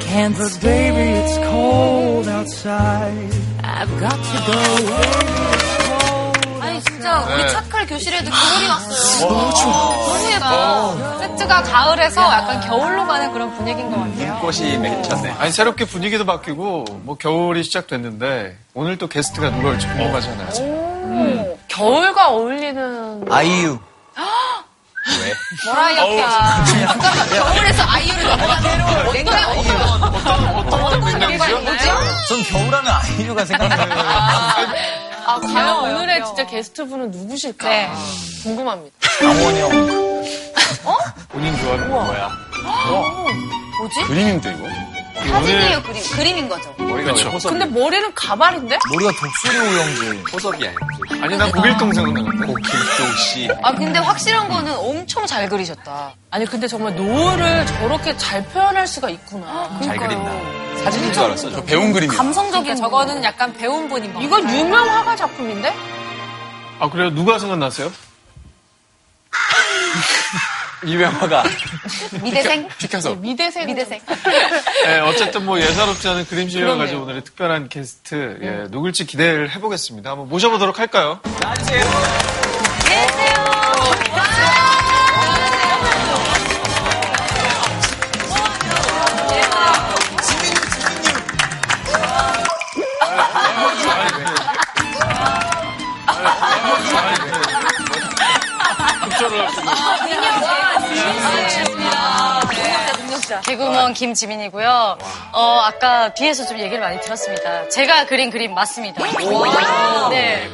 can, but baby, it's cold outside. I've got to go. 아니 진짜 우리 착할 교실에도 겨울이 왔어요. 너무 예뻐. 세트가 가을에서 약간 겨울로 가는 그런 분위기인 것 같아요. 꽃이 맺혔네. 아니 새롭게 분위기도 바뀌고 뭐 겨울이 시작됐는데 오늘 또 게스트가 누가 올지 궁금하잖아요. 겨울과 어울리는 아이유. 왜? 뭐라이야. 겨울에서 아이유를 넘어가는 어떤 아이유? 어떤 분위기죠? 전 겨울하면 아이유가 생각나요. 아, 과연 오늘의 진짜 게스트분은 누구실까? 네. 궁금합니다. 강원이 형. 본인 좋아하는 거 뭐야? 뭐지? 그림인데 이거? 사진이에요, 그림. 그림인 거죠. 머리가 왜 호섭, 근데 머리는 가발인데? 머리가 독수리 오형제. 호섭이 아니지. 아니 난 고길동 생각나는데. 김도 씨. 아, 근데 확실한 거는 엄청 잘 그리셨다. 아니, 근데 정말 노을을 저렇게 잘 표현할 수가 있구나. 잘 그린다. 사진인 줄 알았어. 저 배운 그림이야. 감성적인 저거는 약간 배운 분인 거. 이건 유명 화가 작품인데? 아 그래요? 누가 생각났어요? 유명화가. 미대생? 피카소. 미대생. 미대생. 네, 어쨌든 뭐 예사롭지 않은 그림 실력을 가지고 오늘의 특별한 게스트 예, 누굴지 기대를 해보겠습니다. 한번 모셔보도록 할까요? 개구먼 김지민이고요. 어, 아까 뒤에서 좀 얘기를 많이 들었습니다. 제가 그린 그림 맞습니다. 네.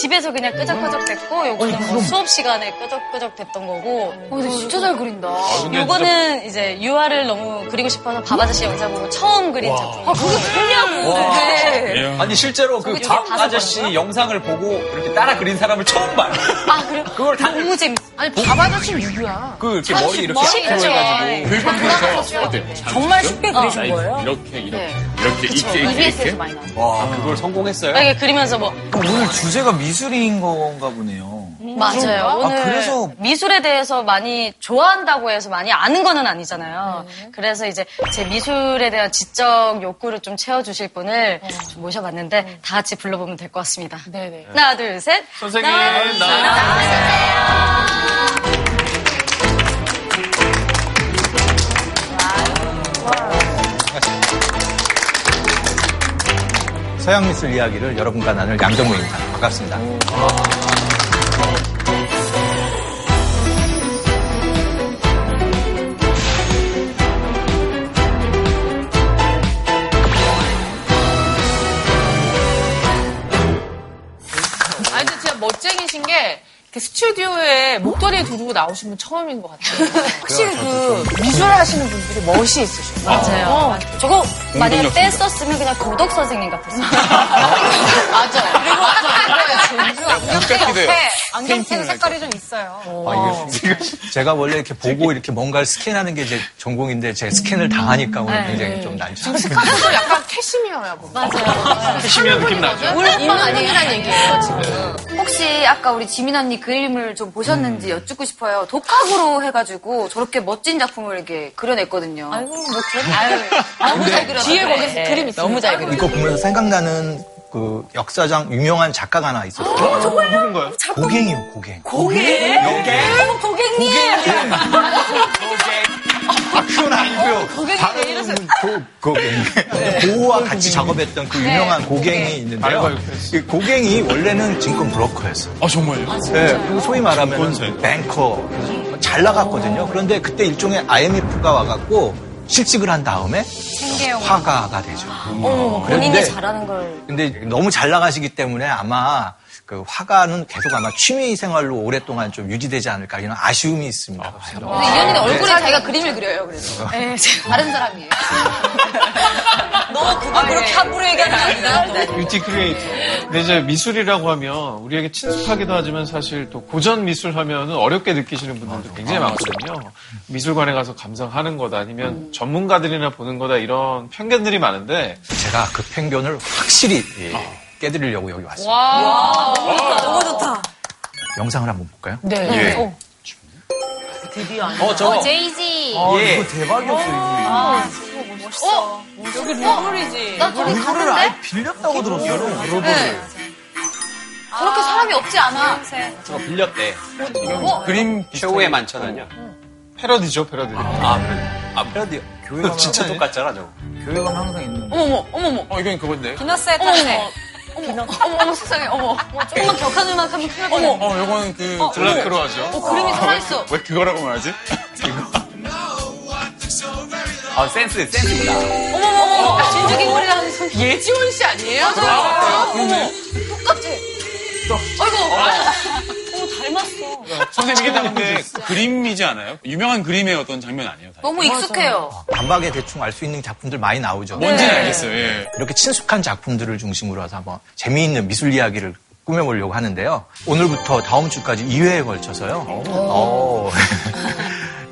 집에서 그냥 끄적끄적 됐고, 요거는 뭐 수업 시간에 끄적끄적 됐던 거고, 어, 근데 진짜 잘 그린다. 근데 요거는 이제 유화를 너무 그리고 싶어서 밥 아저씨 영상 보고 처음 그린 작품. 아, 그게 뭐냐고. 네. 아니 실제로 그 번인가? 영상을 보고 이렇게 따라 그린 사람을 처음 봐요. 아, 그래요? 그걸 다 너무 재밌어. 아니, 바바자씨 누구야? 그 이렇게 머리 이렇게 그쵸. 해가지고 교육방송에서 어때요? 정말 쉽게 그리신 거예요? 이렇게 이렇게 네. 이렇게 이렇게 이렇게 EBS에서 많이 나와. 와 그걸 성공했어요. 이렇게 그리면서 뭐, 오늘 주제가 미 술인 건가 보네요. 맞아요. 아, 오늘 그래서- 미술에 대해서 많이 좋아한다고 해서 많이 아는 거는 아니잖아요. 그래서 이제 제 미술에 대한 지적 욕구를 좀 채워주실 분을 좀 모셔봤는데 다 같이 불러보면 될 것 같습니다. 네네. 하나, 둘, 셋. 선생님 나와주세요. 서양 미술 이야기를 여러분과 나눌 양정모입니다. 반갑습니다. 근데 진짜 멋쟁이신 게, 스튜디오에 목도리 두르고 나오신 분 처음인 것 같아요. 확실히 그 미술 하시는 분들이 멋이 있으셔. 맞아요. 저거 만약에 뺐었으면 그냥 도덕 선생님 같았어요. 맞아. 그리고 해요. 옆에 안경테는 색깔이 좀 있어요. 아, 이게 제가 원래 이렇게 보고 이렇게 뭔가를 스캔하는 게 제 전공인데 제가 스캔을 당하니까 오늘 굉장히 좀 난처합니다. 스카프도 약간 캐시미어야 보다. 맞아요. 캐시미어 느낌 나죠? 물론 아니라는 얘기예요, 지금. 혹시 아까 우리 지민 언니 그림을 좀 보셨는지 여쭙고 싶어요. 독학으로 해가지고 저렇게 멋진 작품을 이렇게 그려냈거든요. 아이고, 뭐. 아유, 너무 잘 그렸어요. 뒤에 거기서 그림 있어요. 너무 잘 그려. 이거 보면서 생각나는 그 역사장 유명한 작가가 하나 있었어요. 누군가요? 고갱이요, 고갱. 고객님! 아, 그건 아니고요. 발음은 고, 고갱. 고우와 같이 작업했던 그 유명한 고갱이 있는데요. 있어요. 이 고갱이 원래는 증권 브로커였어요. 아 정말요? 네, 그리고 소위 말하면 본사에. 뱅커 잘 나갔거든요. 그런데 그때 일종의 IMF가 와갖고 실직을 한 다음에 화가가 되죠. 어머, 본인이 그런데- 잘하는 걸. 근데 너무 잘 나가시기 때문에 아마 그 화가는 계속 아마 취미 생활로 오랫동안 좀 유지되지 않을까 이런 아쉬움이 있습니다. 근데 이 언니는 얼굴에 자기가 그림을 그려요, 그래서. 네, 제가 다른 사람이에요. 너 그거 그렇게 함부로 얘기하는 거 아니다. beauty creator. 근데 이제 미술이라고 하면 우리에게 친숙하기도 하지만 사실 또 고전 미술 하면은 어렵게 느끼시는 분들도 굉장히 많거든요. 미술관에 가서 감상하는 거다 아니면 전문가들이나 보는 거다 이런 편견들이 많은데 제가 그 편견을 확실히 예, 깨드리려고 여기 왔습니다. 와. 너무 좋다. 영상을 한번 볼까요? 네. 예. 어. 어 저거 제이지. 아, 예. 이거 대박이었어요, 이 멋있어. 여기 루블이지. 나 저기 갔는데 아예 빌렸다고 들었어요. 네. 저렇게 사람이 없지 않아. 저거 빌렸대. 그림 최후의 만천하냐? 패러디죠, 패러디. 아, 그래. 아, 패러디. 교회가 진짜? 똑같잖아, 저거. 교회가 항상 있는. 어머머, 어머머. 어, 이건 그건데. 비너스의 탄생. 어머, 어머, 어머, 세상에, 어머. 조금만 격한 음악 하면 큰일. 어머, 어, 요거는 그, 블랙으로 하죠. 어, 그림이 살아있어. 왜 그거라고 말하지? 아, 센스, 센스입니다. 어머머머, 진주기 머리가 하는 손. 예지원 씨 아니에요? 어머, 똑같지? 아이고, 오, 닮았어. 선생님 이게 근데 그림이지 않아요? 유명한 그림의 어떤 장면 아니에요? 다? 너무 익숙해요. 단박에 대충 알 수 있는 작품들 많이 나오죠. 뭔지는 알겠어요. 예. 이렇게 친숙한 작품들을 중심으로 해서 한번 재미있는 미술 이야기를 꾸며보려고 하는데요. 오늘부터 다음 주까지 2회에 걸쳐서요. 어, 에,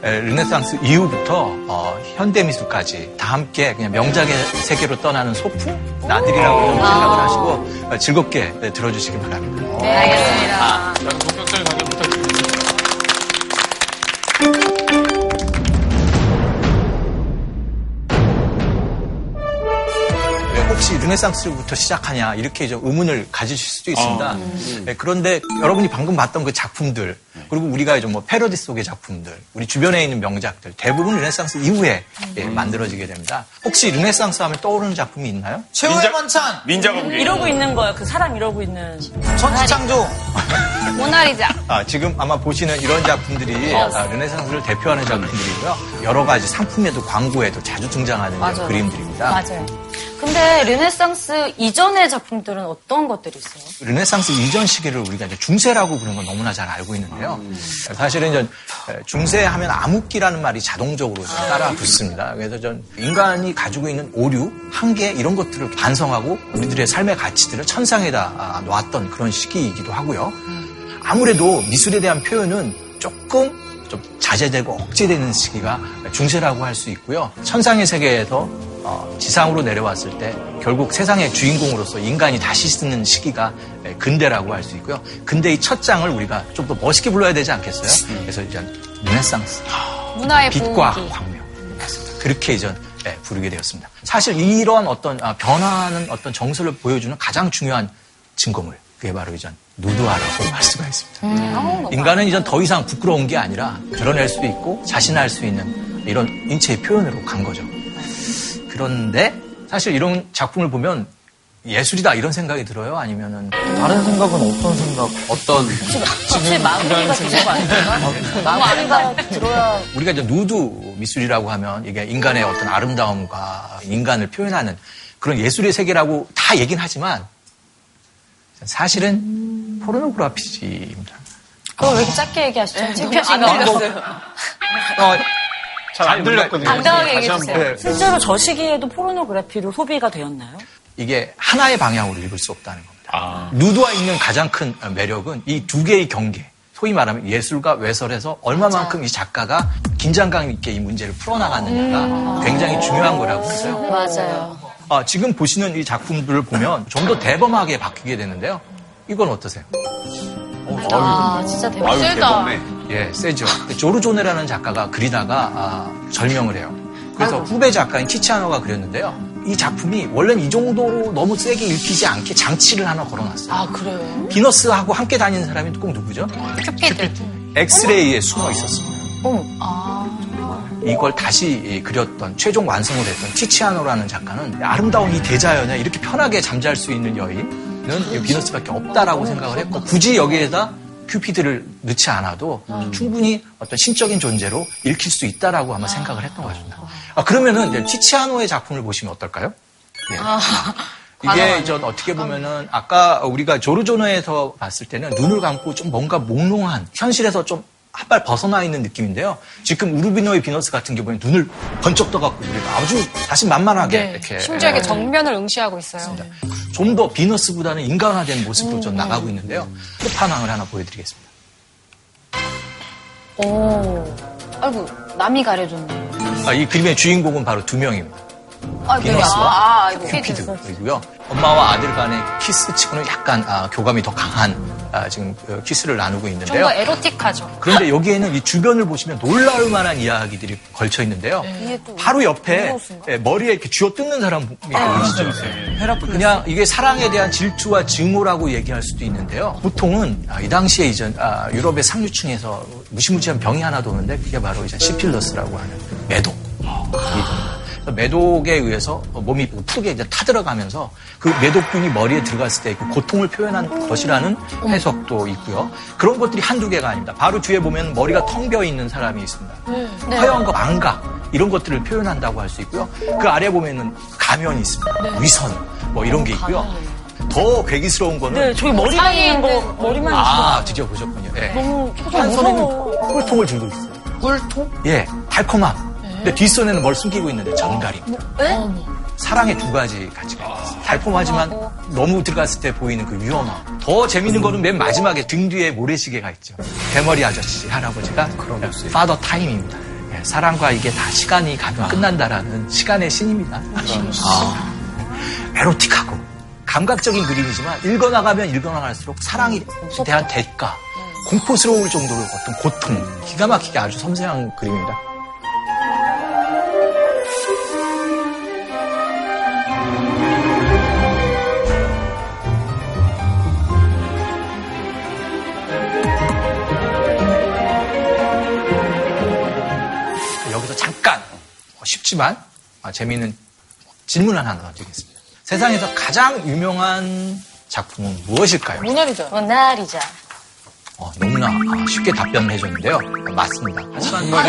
르네상스 이후부터 어, 현대 미술까지 다 함께 그냥 명작의 세계로 떠나는 소풍 나들이라고 생각을 하시고 어, 즐겁게 네, 들어주시기 바랍니다. 네, 알겠습니다. 자, 혹시 르네상스부터 시작하냐 이렇게 좀 의문을 가지실 수도 있습니다. 네, 그런데 여러분이 방금 봤던 그 작품들 그리고 우리가 좀뭐 패러디 속의 작품들 우리 주변에 있는 명작들 대부분 르네상스 이후에 예, 만들어지게 됩니다. 혹시 르네상스 하면 떠오르는 작품이 있나요? 최후의 만찬, 민자가 보기에. 이러고 있는 거야. 그 사람 이러고 있는. 천지창조, 모나리자. 아, 지금 아마 보시는 이런 작품들이 아, 르네상스를 대표하는 작품들이고요. 여러 가지 상품에도 광고에도 자주 등장하는 맞아요. 그림들입니다. 맞아요. 근데 르네상스 이전의 작품들은 어떤 것들이 있어요? 르네상스 이전 시기를 우리가 이제 중세라고 부르는 건 너무나 잘 알고 있는데요. 사실은 이제 중세하면 암흑기라는 말이 자동적으로 따라 붙습니다. 그래서 전 인간이 가지고 있는 오류, 한계 이런 것들을 반성하고 우리들의 삶의 가치들을 천상에다 아, 놨던 그런 시기이기도 하고요. 아무래도 미술에 대한 표현은 조금 좀 자제되고 억제되는 시기가 중세라고 할 수 있고요. 천상의 세계에서 어, 지상으로 내려왔을 때 결국 세상의 주인공으로서 인간이 다시 쓰는 시기가 예, 근대라고 할 수 있고요. 근대의 첫 장을 우리가 좀 더 멋있게 불러야 되지 않겠어요? 그래서 이제 르네상스, 문화의 빛과 부흥기. 광명. 맞습니다. 그렇게 이제 예, 부르게 되었습니다. 사실 이런 어떤 아, 변화하는 어떤 정서를 보여주는 가장 중요한 증거물. 그게 바로 이전 누드화라고 할 수가 있습니다. 인간은 이전 더 이상 부끄러운 게 아니라 드러낼 수 있고 자신할 수 있는 이런 인체의 표현으로 간 거죠. 그런데 사실 이런 작품을 보면 예술이다 이런 생각이 들어요? 아니면은 다른 생각은 어떤 생각? 어떤, 혹시 마무리가 되는 거 아닌가? 마무리가 들어야. 우리가 이제 누드 미술이라고 하면 이게 인간의 어떤 아름다움과 인간을 표현하는 그런 예술의 세계라고 다 얘기는 하지만 사실은 포르노그라피지입니다. 그걸 왜 이렇게 작게 얘기하시죠? 창피하신가 안 봐. 들렸어요. 어, 잘안 들렸거든요. 당당하게 얘기해주세요. 네. 실제로 저 시기에도 포르노그래피로 소비가 되었나요? 이게 하나의 방향으로 읽을 수 없다는 겁니다. 아. 누드와 있는 가장 큰 매력은 이 두 개의 경계. 소위 말하면 예술과 외설에서 얼마만큼 이 작가가 긴장감 있게 이 문제를 풀어나갔느냐가 굉장히 중요한 거라고 했어요. 맞아요. 아, 지금 보시는 이 작품들을 보면 좀 더 대범하게 바뀌게 되는데요. 이건 어떠세요? 아, 진짜 대박. 아유, 세다. 대범해. 예, 세죠. 조르조네라는 작가가 그리다가 아, 절명을 해요. 그래서 후배 작가인 티치아노가 그렸는데요. 이 작품이 원래는 이 정도로 너무 세게 읽히지 않게 장치를 하나 걸어놨어요. 아, 그래요? 비너스하고 함께 다니는 사람이 꼭 누구죠? 큐피드. 엑스레이에 숨어 있었습니다. 아. 이걸 다시 그렸던 최종 완성을 했던 티치아노라는 작가는 아름다운 이 대자연에 이렇게 편하게 잠잘 수 있는 여인 은이 비너스밖에 없다라고 생각을 했고 굳이 여기에다 큐피드를 넣지 않아도 충분히 어떤 신적인 존재로 읽힐 수 있다라고 아마 생각을 했던 것입니다. 아, 그러면은 이제 티치아노의 작품을 보시면 어떨까요? 예. 이게 전 어떻게 보면은 아까 우리가 조르조노에서 봤을 때는 눈을 감고 좀 뭔가 몽롱한 현실에서 좀 한 발 벗어나 있는 느낌인데요. 지금 우르비노의 비너스 같은 경우에는 눈을 번쩍 떠갖고 우리가 아주 다시 만만하게 이렇게 심지어 이게 예, 정면을 응시하고 있어요. 좀 더 비너스보다는 인간화된 모습으로 좀 나가고 있는데요. 끝판왕을 하나 보여드리겠습니다. 오. 아이고, 남이 가려줬네. 아, 이 그림의 주인공은 바로 두 명입니다. 아, 네. 비너스와 아, 아이고. 큐피드이고요. 엄마와 아들 간의 키스치고는 약간 아, 교감이 더 강한 아, 지금 어, 키스를 나누고 좀 있는데요. 더 에로틱하죠. 그런데 여기에는 이 주변을 보시면 놀라울 만한 이야기들이 걸쳐 있는데요. 바로 옆에 예, 머리에 이렇게 쥐어 뜯는 사람이 보이시죠? 그냥 이게 사랑에 대한 질투와 증오라고 얘기할 수도 있는데요. 보통은 아, 이 당시에 이제 아, 유럽의 상류층에서 무시무시한 병이 하나 도는데 그게 바로 이제 시필러스라고 하는 매독. 그래서 매독에 의해서 몸이 푸르게 이제 타들어가면서 그 매독균이 머리에 들어갔을 때 그 고통을 표현한 것이라는 해석도 있고요. 그런 것들이 한두 개가 아닙니다. 바로 뒤에 보면 머리가 텅 비어 있는 사람이 있습니다. 허영과 망각 이런 것들을 표현한다고 할 수 있고요. 그 아래 보면은 가면이 있습니다. 위선 뭐 이런 게 있고요. 더 괴기스러운 거는 네, 저기 머리만 있는 거, 머리만 아 드디어 보셨군요. 예. 너무 한 손에는. 꿀통을 들고 있어요. 꿀통? 예, 달콤함. 근데 뒷손에는 뭘 숨기고 있는데 전가림. 사랑의 두 가지 가치가 있어요. 달콤하지만 너무 들어갔을 때 보이는 그 위험함. 더 재밌는 거는 맨 마지막에 등 뒤에 모래시계가 있죠. 대머리 아저씨 할아버지가 파더 타임입니다. 예, 사랑과 이게 다 시간이 가면 끝난다라는 시간의 신입니다. 아, 에로틱하고 감각적인 그림이지만 읽어나가면 읽어나갈수록 사랑에 대한 대가, 공포스러울 정도로 어떤 고통, 기가 막히게 아주 섬세한 그림입니다. 쉽지만 아, 재미있는 질문 하나 드리겠습니다. 세상에서 가장 유명한 작품은 무엇일까요? 모나리자. 모나리자. 어, 너무나 아, 쉽게 답변을 해줬는데요. 어, 맞습니다. 하지만 뭐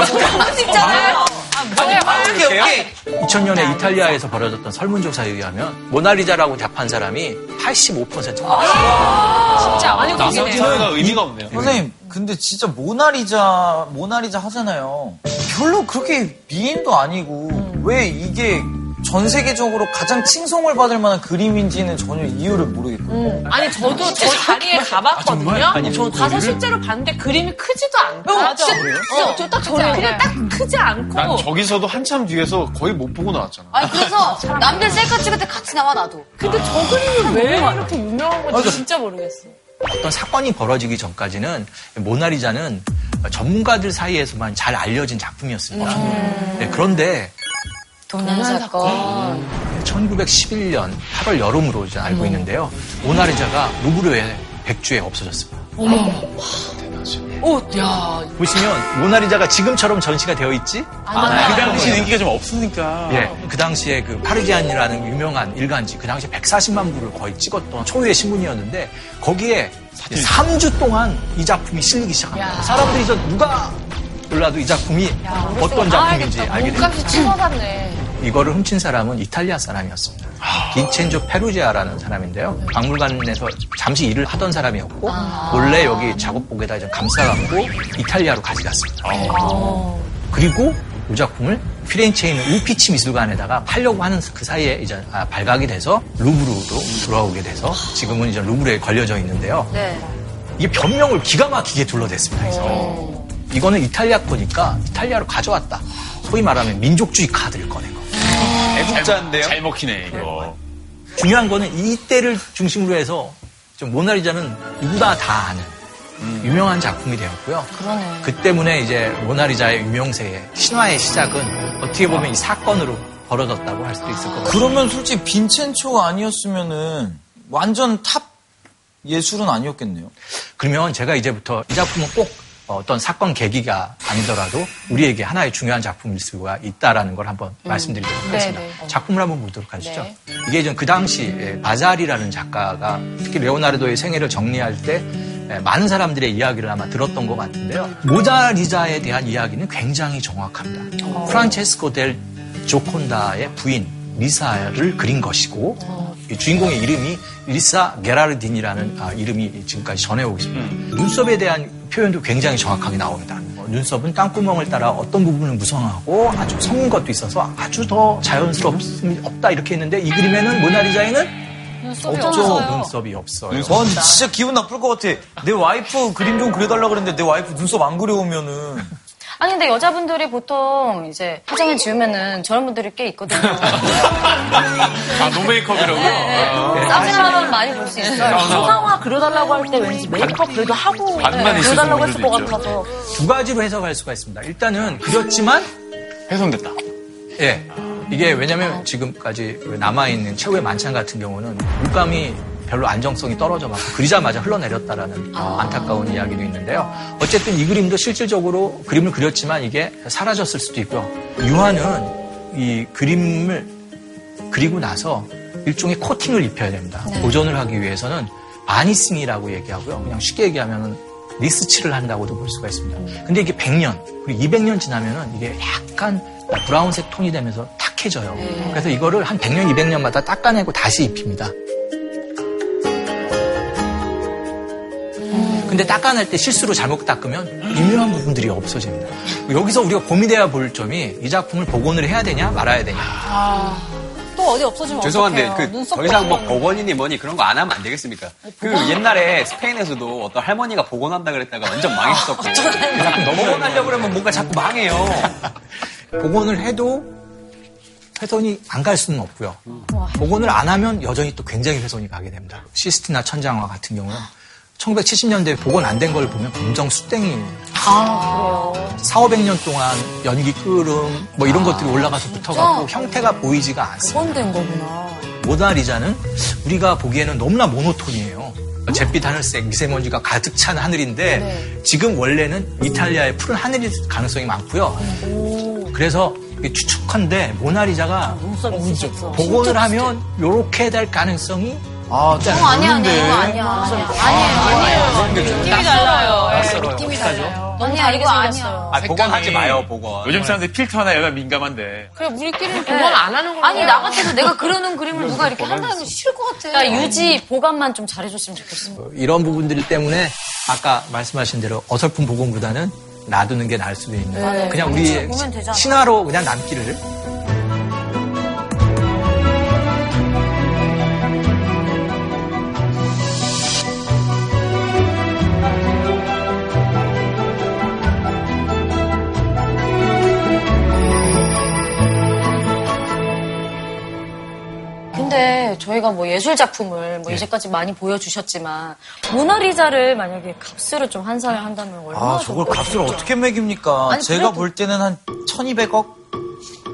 뭐야, 오케이, 오케이. 2000년에 이탈리아에서 벌어졌던 설문조사에 의하면 모나리자라고 답한 사람이 85%가 진짜 거기네. 사회가 의미가 없네요. 선생님, 근데 진짜 모나리자, 모나리자 하잖아요. 별로 그렇게 미인도 아니고, 왜 이게 전 세계적으로 가장 칭송을 받을 만한 그림인지는 전혀 이유를 모르겠고. 아니 저도 저 자리에 가봤거든요. 아니, 저 가서 실제로 봤는데 그림이 크지도 않고. 맞아. 어, 저딱 저래. 그냥 딱 크지 않고. 난 저기서도 한참 뒤에서 거의 못 보고 나왔잖아. 아니, 그래서 남들 셀카 찍을 때 같이 나와, 나도. 근데 저 그림이 왜 이렇게 유명한 건지 진짜 모르겠어. 어떤 사건이 벌어지기 전까지는 모나리자는 전문가들 사이에서만 잘 알려진 작품이었습니다. 네, 그런데 도난 사건. 1911년 8월 여름으로 이제 알고 있는데요. 모나리자가 루브르의 백주에 없어졌습니다. 오, 야. 보시면 모나리자가 지금처럼 전시가 되어 있지? 그 당시 인기가 좀 없으니까. 예, 그 당시에 그 파르지안이라는 유명한 일간지, 그 당시에 140만 부를 거의 찍었던 초유의 신문이었는데, 거기에 3주 동안 이 작품이 실리기 시작합니다. 사람들이 저 누가 몰라도 이 작품이 어떤 작품인지 알게 됩니다. 몸값이 치솟았네. 이거를 훔친 사람은 이탈리아 사람이었습니다. 빈첸조 페루지아라는 사람인데요. 박물관에서 잠시 일을 하던 사람이었고 몰래 여기 작업복에다 이제 감싸갖고 이탈리아로 가져갔습니다. 그리고 이 작품을 피렌체에 있는 우피치 미술관에다가 팔려고 하는 그 사이에 이제 아, 발각이 돼서 루브르로 돌아오게 돼서 지금은 이제 루브르에 걸려져 있는데요. 네. 이게 변명을 기가 막히게 둘러댔습니다. 그래서 이거는 이탈리아 거니까 이탈리아로 가져왔다. 소위 말하면 민족주의 카드를 꺼낸 거. 애국자인데요? 잘 먹히네, 이거. 중요한 거는 이때를 중심으로 해서 좀 모나리자는 누구나 다 아는 유명한 작품이 되었고요. 그러네. 그 때문에 이제 모나리자의 유명세의 신화의 시작은 어떻게 보면 이 사건으로 벌어졌다고 할 수도 있을 것 같아요. 그러면 솔직히 빈첸초 아니었으면은 완전 top 예술은 아니었겠네요. 그러면 제가 이제부터 이 작품은 꼭 어떤 사건 계기가 아니더라도 우리에게 하나의 중요한 작품일 수가 있다라는 걸 한번 말씀드리도록 하겠습니다. 네. 작품을 한번 보도록 하시죠. 이게 좀 그 당시 에, 바자리라는 작가가 특히 레오나르도의 생애를 정리할 때 에, 많은 사람들의 이야기를 아마 들었던 것 같은데요. 모나리자에 대한 이야기는 굉장히 정확합니다. 프란체스코 델 조콘도의 부인 리사를 그린 것이고 이 주인공의 이름이 리사 게라르디니라는 아, 이름이 지금까지 전해오고 있습니다. 눈썹에 대한 표현도 굉장히 정확하게 나옵니다. 어, 눈썹은 땀구멍을 따라 어떤 부분을 무성하고 아주 성긴 것도 있어서 아주 더 자연스럽습니다. 없다 이렇게 했는데 이 그림에는 모나리자에는 없죠. 눈썹이 없어요. 와, 근데 진짜 기분 나쁠 것 같아. 내 와이프 그림 좀 그려달라 그랬는데 내 와이프 눈썹 안 그려오면은. 아니 근데 여자분들이 보통 이제 화장을 지우면은 저런 분들이 꽤 있거든요. 아, 노메이크업이라고요? 아. 땀나면 많이 볼 수 있어요. 소상화 그려달라고 할 때 왠지 메이크업 그래도 하고 있으신 그려달라고 했을 것 같아서 두 가지로 해석할 수가 있습니다. 일단은 그렸지만 훼손됐다. 예. 이게 왜냐면 지금까지 남아있는 최후의 만찬 같은 경우는 물감이 별로 안정성이 떨어져 갖고 그리자마자 흘러내렸다라는 안타까운 이야기도 있는데요. 어쨌든 이 그림도 실질적으로 그림을 그렸지만 이게 사라졌을 수도 있고요. 유화는 이 그림을 그리고 나서 일종의 코팅을 입혀야 됩니다. 보존을 하기 위해서는 varnishing이라고 얘기하고요. 그냥 쉽게 얘기하면 니스칠을 한다고도 볼 수가 있습니다. 근데 이게 100년, 그리고 200년 지나면은 이게 약간 브라운색 톤이 되면서 탁해져요. 그래서 이거를 한 100년, 200년마다 닦아내고 다시 입힙니다. 근데 닦아낼 때 실수로 잘못 닦으면 미묘한 부분들이 없어집니다. 여기서 우리가 고민해야 볼 점이 이 작품을 복원을 해야 되냐 말아야 되냐. 또 어디 없어지면 죄송한데. 그 더 이상 뭐. 복원이니 뭐니 그런 거 안 하면 안 되겠습니까? 그 옛날에 스페인에서도 어떤 할머니가 복원한다 그랬다가 완전 망했었고 복원하려고 그러면 뭔가 자꾸 망해요. 복원을 해도 훼손이 안 갈 수는 없고요. 복원을 안 하면 여전히 또 굉장히 훼손이 가게 됩니다. 시스티나 천장화 같은 경우는 1970년대에 복원 안 된 걸 보면 검정 수땡이 아, 4, 500년 동안 연기 끓음 뭐 이런 것들이 올라가서 붙어갖고 형태가 보이지가 않습니다. 복원된 거구나. 모나리자는 우리가 보기에는 너무나 모노톤이에요. 잿빛 하늘색, 미세먼지가 가득 찬 하늘인데 지금 원래는 이탈리아의 푸른 하늘일 가능성이 많고요. 그래서 이게 추측한데 모나리자가 있었어. 복원을 하면 이렇게 될 가능성이 아, 어, 아니야, 아니야, 이거 아니야. 아니야. 아니에요, 아니에요. 느낌이 달라요. 낯설어요. 느낌이 어떡하죠? 달라요. 너무 아니야, 다르게 이거 생겼어요. 아, 복원하지 마요, 복원. 요즘 사람들 필터 하나에 얼마나 민감한데. 그래 우리끼리는 복원 안 하는 걸로. 아니, 나 같아도 내가 그려놓은 그림을 누가 이렇게 한다는 거 싫을 것 같아. 그러니까 유지 보관만 좀 잘해줬으면 좋겠습니다. 이런 부분들 때문에 아까 말씀하신 대로 어설픈 복원보다는 놔두는 게 나을 수도 있는 그냥 우리 보면 되잖아. 신화로 그냥 남기를 근데 저희가 뭐 예술 작품을 뭐 이제까지 많이 보여주셨지만 모나리자를 만약에 값으로 좀 환산을 한다면 얼마나 아, 저걸? 값을 어떻게 매깁니까? 아니, 제가 그래도- 볼 때는 한 1200억?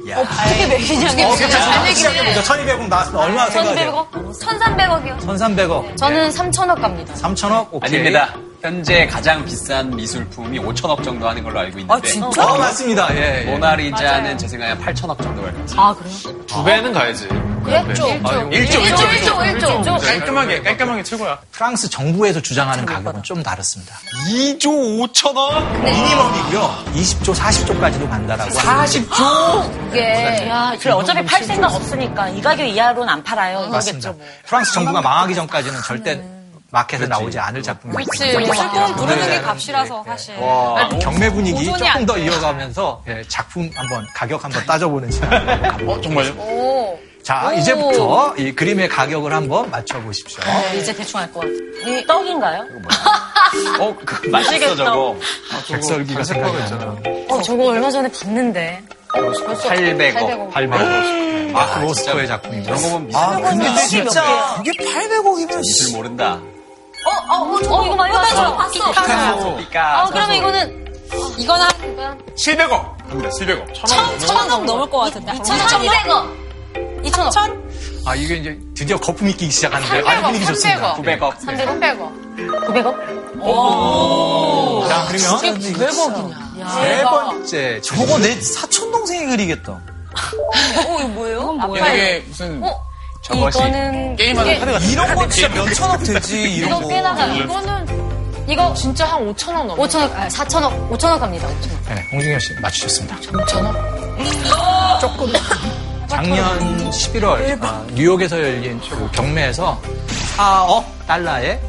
어떻게 매기냐면 어, 시작해보자. 1200억 나왔으면 얼마나 생각하세요? 1,200억? 1300억이요. 1300억, 저는 3천억 갑니다. 3000억? 오케이. 아닙니다. 현재 가장 비싼 미술품이 5천억 정도 하는 걸로 알고 있는데. 아, 진짜? 어, 맞습니다. 예, 예. 모나리자는 제 생각에 한 8천억 정도 갈것 같아요. 아 그래요? 두 배는 가야지. 그랬죠. 아, 1조, 1조, 1조. 1조. 깔끔하게, 깔끔하게 최고야. 프랑스 정부에서 주장하는 가격은 좀 다릅니다. 2조 5천억? 미니멈이고요. 20조, 40조까지도 간다라고. 40조? 이게. 야, 그래 어차피 팔 생각 없으니까 이 가격 이하로는 안 팔아요. 맞습니다. 뭐. 프랑스 정부가 망하기 전까지는 절대 마켓에 나오지 않을 작품입니다. 그치. 슬픔 부르는 게 값이라서 사실. 경매 분위기 조금 안 더. 이어가면서 예, 작품 한번 가격 한번 따져보는 시간. 어, 정말요? 오. 자, 이제부터 이 그림의 가격을 한번 맞춰보십시오. 네, 이제 대충 알 것 같아. 이 떡인가요? 어, 그 맛있어, 저거. 백설기가 생각이 있잖아. 어 저거 얼마 전에 봤는데. 800억. 800억. 마크 로스코의 작품입니다. 그런 거 보면 아, 근데 진짜 그게 800억이면 미술 모른다. 어, 어, 어, 저거 어 이거 많이 봤어. 봤어. 피카소, 피카소. 어 그러면 이거는 이거는 한 700억! 갑니다, 700억. 천, 천억 넘을 것 같은데. 2,300억. 2천억. 아, 이게 이제 드디어 거품이 끼기 시작하는데 아주 분위기 좋습니다. 900억. 300억. 900억? 자, 그러면 이게 900억이냐. 세 번째 저거 내 사촌 동생이 그리겠다. 어, 이거 뭐예요? 이게 무슨 저것이 이거는 게임하는 카드 같은 이런 거 진짜 몇 천억 되지, 이런 이거 거. 꽤 나가요. 이거는 이거 진짜 한 5천억 넘어. 5천억, 아 4천억, 5천억 갑니다. 5천억. 네, 홍진경 씨 맞추셨습니다. 5천억? 조금 작년 11월 아, 뉴욕에서 열린 그 경매에서 4억 달러에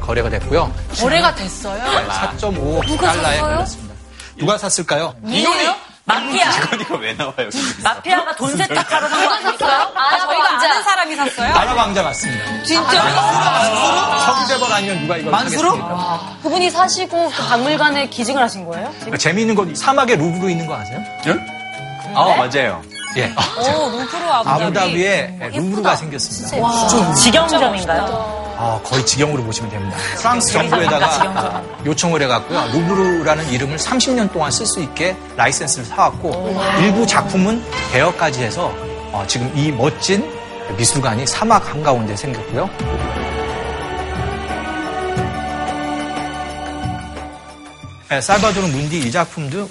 거래가 됐고요. 거래가 됐어요? 4.5억 달러에 걸렸습니다. 누가 샀을까요? 이거요? 마피아. 이거 왜 나와요? 마피아가 돈 세탁하러 산거 아닙니까? 아, 저희가 왕자. 아는 사람이 샀어요? 아랍 왕자 맞습니다. 진짜? 성재벌 아니면 누가 이걸? 하겠습니까? 그분이 사시고 그 박물관에 기증을 하신 거예요? 그러니까 재미있는 건 사막에 루브르 있는 거 아세요? 아, 맞아요. 예. 오, 루프로 아부다비. 아부다비에 루브르가 생겼습니다. 좀 직영점인가요? 어, 거의 직영으로 보시면 됩니다. 프랑스 정부에다가 아, 요청을 해갖고요. 루브르라는 이름을 30년 동안 쓸 수 있게 라이센스를 사왔고 일부 작품은 대여까지 해서 어, 지금 이 멋진 미술관이 사막 한가운데 생겼고요. 네, 살바도르 문디 이 작품도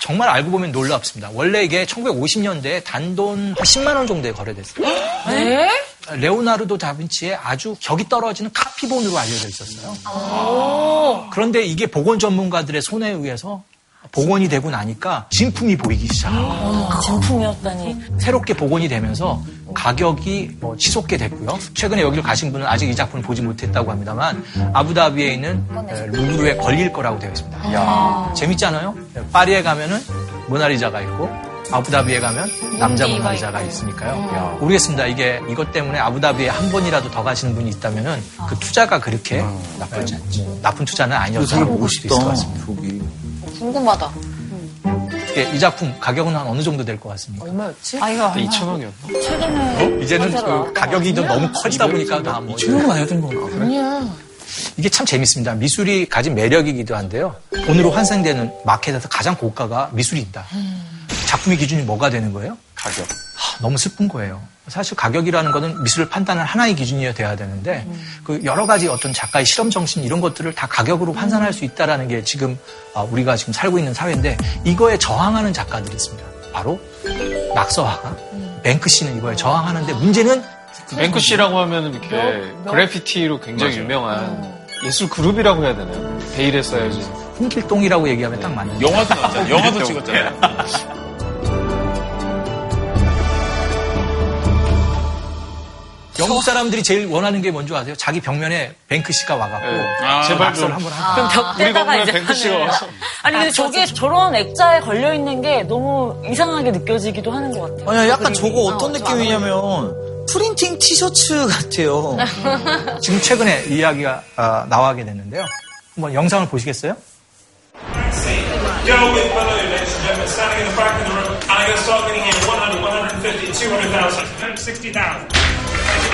정말 알고 보면 놀랍습니다. 원래 이게 1950년대에 단돈 한 10만 원 정도에 거래됐어요. 네? 레오나르도 다빈치의 아주 격이 떨어지는 카피본으로 알려져 있었어요. 그런데 이게 복원 전문가들의 손에 의해서 복원이 되고 나니까 진품이 보이기 시작합니다. 진품이었다니. 새롭게 복원이 되면서 가격이 뭐 치솟게 됐고요. 최근에 여기를 가신 분은 아직 이 작품을 보지 못했다고 합니다만 아부다비에 있는 에, 루브르에 걸릴 거라고 되어 있습니다. 이야, 재밌잖아요. 파리에 가면은 모나리자가 있고 아부다비에 가면 남자 모나리자가 있으니까요. 이야, 모르겠습니다. 이게 이것 때문에 아부다비에 한 번이라도 더 가시는 분이 있다면은 그 투자가 그렇게 나쁘지 않지. 나쁜 투자는 아니었다고 볼 수도 있을 것 같습니다. 저기. 궁금하다. 예, 이 작품 가격은 한 어느 정도 될 것 같습니까? 얼마였지? 아, 이거 2,000원이었나? 최근에. 이제는 그 가격이 좀 너무 커지다 보니까 다 뭐. 최근 가야 되는 건가? 아니야. 이게 참 재밌습니다. 미술이 가진 매력이기도 한데요. 오늘로 환생되는 마켓에서 가장 고가가 미술이다. 작품의 기준이 뭐가 되는 거예요? 가격. 하, 너무 슬픈 거예요. 사실 가격이라는 거는 미술을 판단할 하나의 기준이어야 돼야 되는데 그 여러 가지 어떤 작가의 실험 정신 이런 것들을 다 가격으로 환산할 수 있다라는 게 지금 아, 우리가 지금 살고 있는 사회인데 이거에 저항하는 작가들이 있습니다. 바로 낙서화가 뱅크시는 이거에 저항하는데 문제는 뱅크시라고 하면 이렇게 몇- 그래피티로 굉장히 유명한 예술 그룹이라고 해야 되나요? 베일에 써야지. 홍길동이라고 얘기하면 딱 맞는 영화도 나왔잖아요. 영화도 찍었잖아요. 영국 사람들이 제일 원하는 게 뭔지 아세요? 자기 벽면에 뱅크시가 와갖고 네. 아, 제발 좀. 한번 하자. 그럼 벽대다가 이제. 뱅크시가 하는. 와서. 아니, 근데 저게 저런 액자에 걸려 있는 게 너무 이상하게 느껴지기도 하는 것 같아요. 아니, 약간 저거 어떤 느낌이냐면, 프린팅 티셔츠 같아요. 지금 최근에 이야기가 아, 나가게 됐는데요. 한번 영상을 보시겠어요?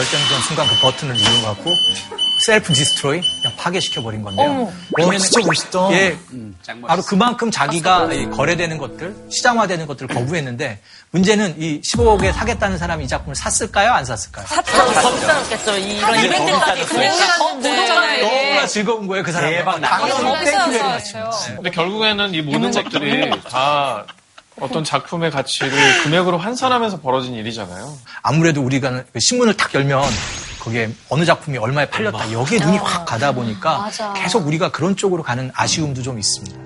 결정된 순간 그 버튼을 눌러갖고 self destroy 그냥 파괴시켜버린 건데요. 와, 진짜 멋있다. 예, 짱 바로 그만큼 자기가 이 거래되는 것들, 시장화되는 것들을 거부했는데 문제는 이 15억에 사겠다는 사람이 이 작품을 샀을까요? 안 샀을까요? 샀다고 더 비싸졌겠죠. 이런 이벤트까지. 너무나 즐거운 거예요, 그 사람. 대박 나. 당연히 thank you very. 근데 결국에는 이 모든 것들이 다 어떤 작품의 가치를 금액으로 환산하면서 벌어진 일이잖아요. 아무래도 우리가 그 신문을 딱 열면 거기에 어느 작품이 얼마에 팔렸다 여기에 눈이 확 가다 보니까 맞아. 계속 우리가 그런 쪽으로 가는 아쉬움도 좀 있습니다.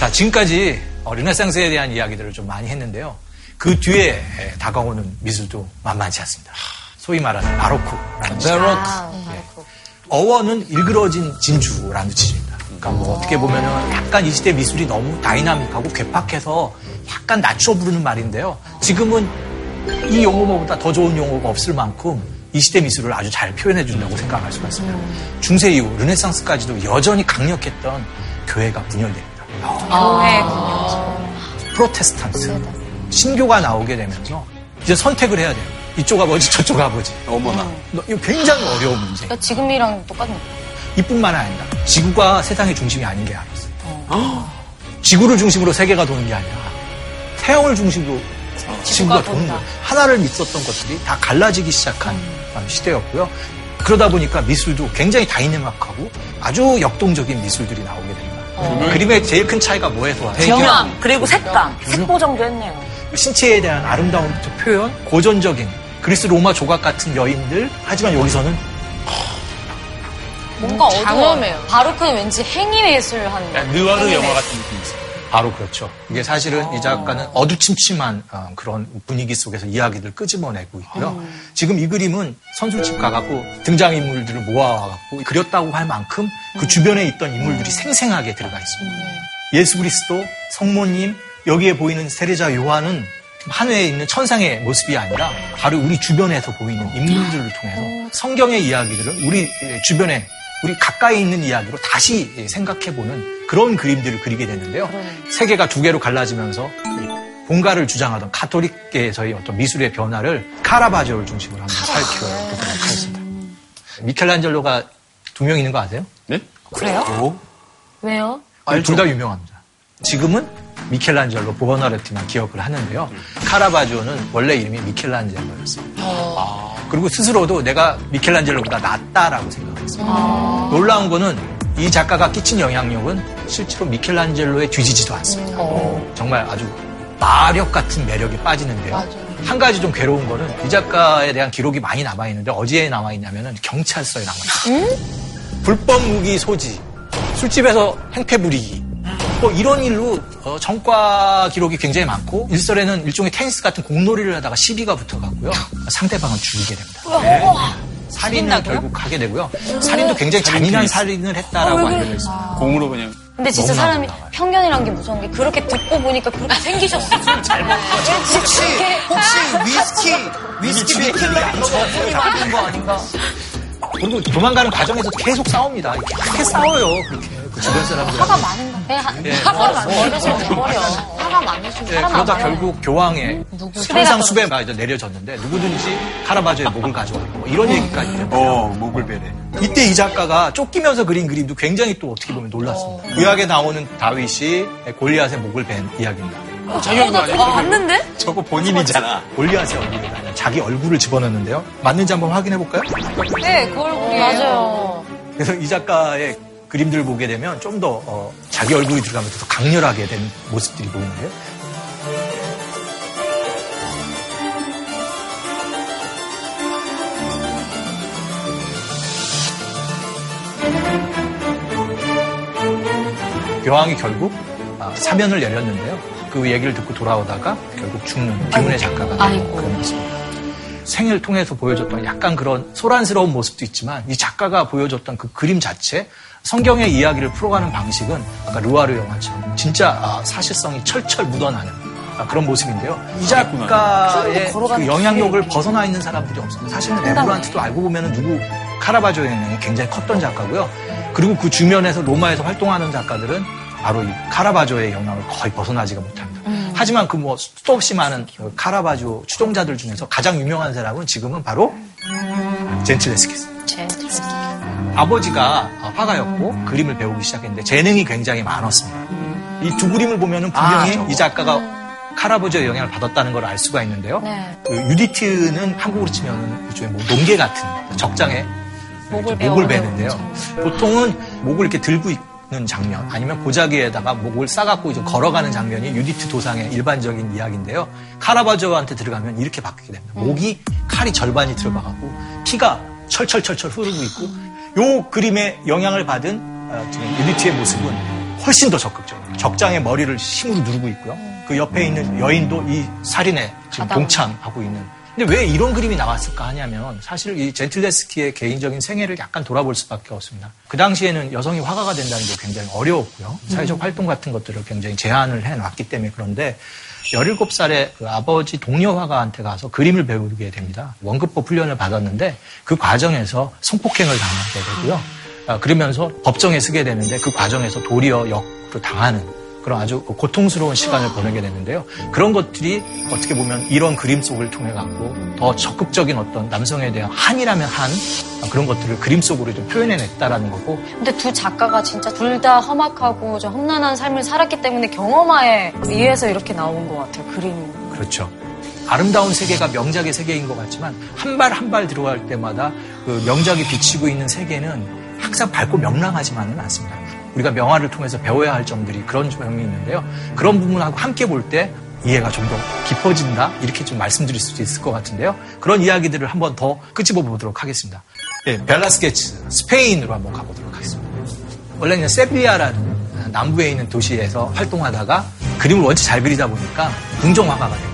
자, 지금까지 어, 르네상스에 대한 이야기들을 좀 많이 했는데요. 그 뒤에 에, 다가오는 미술도 만만치 않습니다. 소위 말하는 바로크라는 바로크. 어원은 일그러진 진주라는 뜻입니다. 그러니까 뭐 어떻게 보면은 약간 이 시대 미술이 너무 다이나믹하고 괴팍해서 약간 낮춰 부르는 말인데요. 지금은 이 용어보다 더 좋은 용어가 없을 만큼 이 시대 미술을 아주 잘 표현해 준다고 생각할 수가 있습니다. 중세 이후 르네상스까지도 여전히 강력했던 교회가 분열됩니다. 프로테스탄트 신교가 나오게 되면서 이제 선택을 해야 돼요. 이쪽 아버지 저쪽 아버지. 어머나. 너- 이거 굉장히 어려운 문제. 그러니까 지금이랑 똑같네. 이뿐만 아니라 지구가 세상의 중심이 아닌 게 알았어요. 지구를 중심으로 세계가 도는 게 아니라 태양을 중심으로 지구가 도는 거예요. 하나를 믿었던 것들이 다 갈라지기 시작한 시대였고요. 그러다 보니까 미술도 굉장히 다이내믹하고 아주 역동적인 미술들이 나오게 됩니다. 그림의 제일 큰 차이가 뭐에서 와요? 경험 그리고 색감, 색보정도 했네요. 신체에 대한 아름다운 표현, 고전적인 그리스 로마 조각 같은 여인들. 하지만 여기서는 뭔가 어두워. 장엄해요. 바로크는 왠지 행위 예술 하는 거. 느와르 영화 같은 느낌이 있어요. 바로 그렇죠. 이게 사실은 이 작가는 어두침침한 어, 그런 분위기 속에서 이야기를 끄집어내고 있고요. 지금 이 그림은 선술집 가갖고 등장인물들을 모아갖고 그렸다고 할 만큼 그 주변에 있던 인물들이 생생하게 들어가 있습니다. 예수 그리스도, 성모님, 여기에 보이는 세례자 요한은 하늘에 있는 천상의 모습이 아니라 바로 우리 주변에서 보이는 인물들을 통해서 성경의 이야기들을 우리 주변에 우리 가까이 있는 이야기로 다시 생각해보는 그런 그림들을 그리게 됐는데요. 세계가 두 개로 갈라지면서 본가를 주장하던 카톨릭계에서의 어떤 미술의 변화를 카라바조를 중심으로 한번 살펴보도록 하겠습니다. 미켈란젤로가 두 명 있는 거 아세요? 네? 그래요? 왜요? 둘 다 유명합니다. 지금은 미켈란젤로 보거나레티만 기억을 하는데요. 카라바조는 원래 이름이 미켈란젤로였습니다. 그리고 스스로도 내가 미켈란젤로보다 낫다라고 생각했습니다. 놀라운 거는 이 작가가 끼친 영향력은 실제로 미켈란젤로에 뒤지지도 않습니다. 정말 아주 마력 같은 매력이 빠지는데요. 한 가지 좀 괴로운 거는 이 작가에 대한 기록이 많이 남아있는데 어디에 남아있냐면 경찰서에 남아있어요. 불법 무기 소지, 술집에서 행패 부리기, 뭐 이런 일로 어, 전과 기록이 굉장히 많고 일설에는 일종의 테니스 같은 공놀이를 하다가 시비가 붙어가고요 상대방을 죽이게 됩니다. 네. 살인을 결국 하게 되고요. 살인도 굉장히 잔인한 살인을 했다라고 알려져 있습니다. 공으로 그냥. 근데 진짜 사람이 나와요. 편견이란 게 무서운 게 그렇게 듣고 보니까 그렇게 생기셨어. 잘못 혹시 혹시 위스키 위스키 밀킬러 저분이 만든 거 아닌가? 그리고 도망가는 과정에서 계속 싸웁니다. 이렇게 크게 싸워요. 그렇게 그 주변 사람들. 화가 많은가? 네, 하- 네. 화가 많으시면 버려. 화가 많으시면 네, 그러다. 결국 교황의 천상 수배가 이제 내려졌는데 누구든지 카라바조의 목을 가져와요. 뭐 이런 얘기까지 해요. 어, 목을 베래. 이때 이 작가가 쫓기면서 그린 그림도 굉장히 또 어떻게 보면 놀랐습니다. 구약에 나오는 다윗이 골리앗의 목을 벤 이야기입니다. 자기 얼굴 아니야? 아, 맞는데? 저거 본인이잖아. 골리앗의 얼굴에다 자기 얼굴을 집어넣는데요. 맞는지 한번 확인해 볼까요? 네, 그 얼굴이 맞아요. 그래서 이 작가의 그림들을 보게 되면 좀 더 어, 자기 얼굴이 들어가면서 더 강렬하게 된 모습들이 보이는데요. 교황이 결국 아, 사면을 내렸는데요. 그 얘기를 듣고 돌아오다가 결국 죽는 비운의 작가가 되는 그런 모습입니다. 생을 통해서 보여줬던 약간 그런 소란스러운 모습도 있지만 이 작가가 보여줬던 그 그림 자체 성경의 이야기를 풀어가는 방식은 아까 루아르 영화처럼 진짜 아, 사실성이 철철 묻어나는 아, 그런 모습인데요. 이 작가의 그 영향력을 벗어나 있는 사람들이 없습니다. 사실은 레브란트도 알고 보면 누구 카라바조의 영향이 굉장히 컸던 작가고요. 그리고 그 주변에서 로마에서 활동하는 작가들은 바로 이 카라바조의 영향을 거의 벗어나지가 못합니다. 하지만 그 뭐 수도 없이 많은 그 카라바조 추종자들 중에서 가장 유명한 사람은 지금은 바로 젠틀레스키입니다. 아버지가 화가였고 그림을 배우기 시작했는데 재능이 굉장히 많았습니다. 이 두 그림을 보면은 분명히 이 작가가 카라바조의 영향을 받았다는 걸 알 수가 있는데요. 네. 그 유디트는 한국으로 치면 일종의 뭐 농계 같은 적장에 목을 목을 베어 베는데요. 보통은 목을 이렇게 들고 있는 장면 아니면 보자기에다가 목을 싸갖고 이제 걸어가는 장면이 유디트 도상의 일반적인 이야기인데요. 카라바조한테 들어가면 이렇게 바뀌게 됩니다. 목이 칼이 절반이 들어가갖고 피가 철철철철 흐르고 있고 요 그림에 영향을 받은 어, 지금 유디트의 모습은 훨씬 더 적극적이에요. 적장의 머리를 힘으로 누르고 있고요. 그 옆에 있는 여인도 이 살인에 지금 동참하고 있는 근데 왜 이런 그림이 나왔을까 하냐면 사실 이 젠틀레스키의 개인적인 생애를 약간 돌아볼 수밖에 없습니다. 그 당시에는 여성이 화가가 된다는 게 굉장히 어려웠고요. 사회적 활동 같은 것들을 굉장히 제한을 해놨기 때문에 그런데 17살에 그 아버지 동료 화가한테 가서 그림을 배우게 됩니다. 원급법 훈련을 받았는데 그 과정에서 성폭행을 당하게 되고요. 아, 그러면서 법정에 서게 되는데 그 과정에서 도리어 역으로 당하는 그런 아주 고통스러운 시간을 보내게 되는데요. 그런 것들이 어떻게 보면 이런 그림 속을 통해 갖고 더 적극적인 어떤 남성에 대한 한이라면 한 그런 것들을 그림 속으로 좀 표현해냈다라는 거고 근데 두 작가가 진짜 둘 다 험악하고 좀 험난한 삶을 살았기 때문에 경험하에 의해서 이렇게 나온 것 같아요, 그림. 그렇죠. 아름다운 세계가 명작의 세계인 것 같지만 한 발 한 발 들어갈 때마다 그 명작이 비치고 있는 세계는 항상 밝고 명랑하지만은 않습니다. 우리가 명화를 통해서 배워야 할 점들이 그런 점이 있는데요. 그런 부분하고 함께 볼 때 이해가 좀 더 깊어진다 이렇게 좀 말씀드릴 수도 있을 것 같은데요. 그런 이야기들을 한번 더 끄집어 보도록 하겠습니다. 예, 벨라스케츠 스페인으로 한번 가보도록 하겠습니다. 원래 는 세빌리아라는 남부에 있는 도시에서 활동하다가 그림을 원체 잘 그리다 보니까 궁정화가가 됩니다.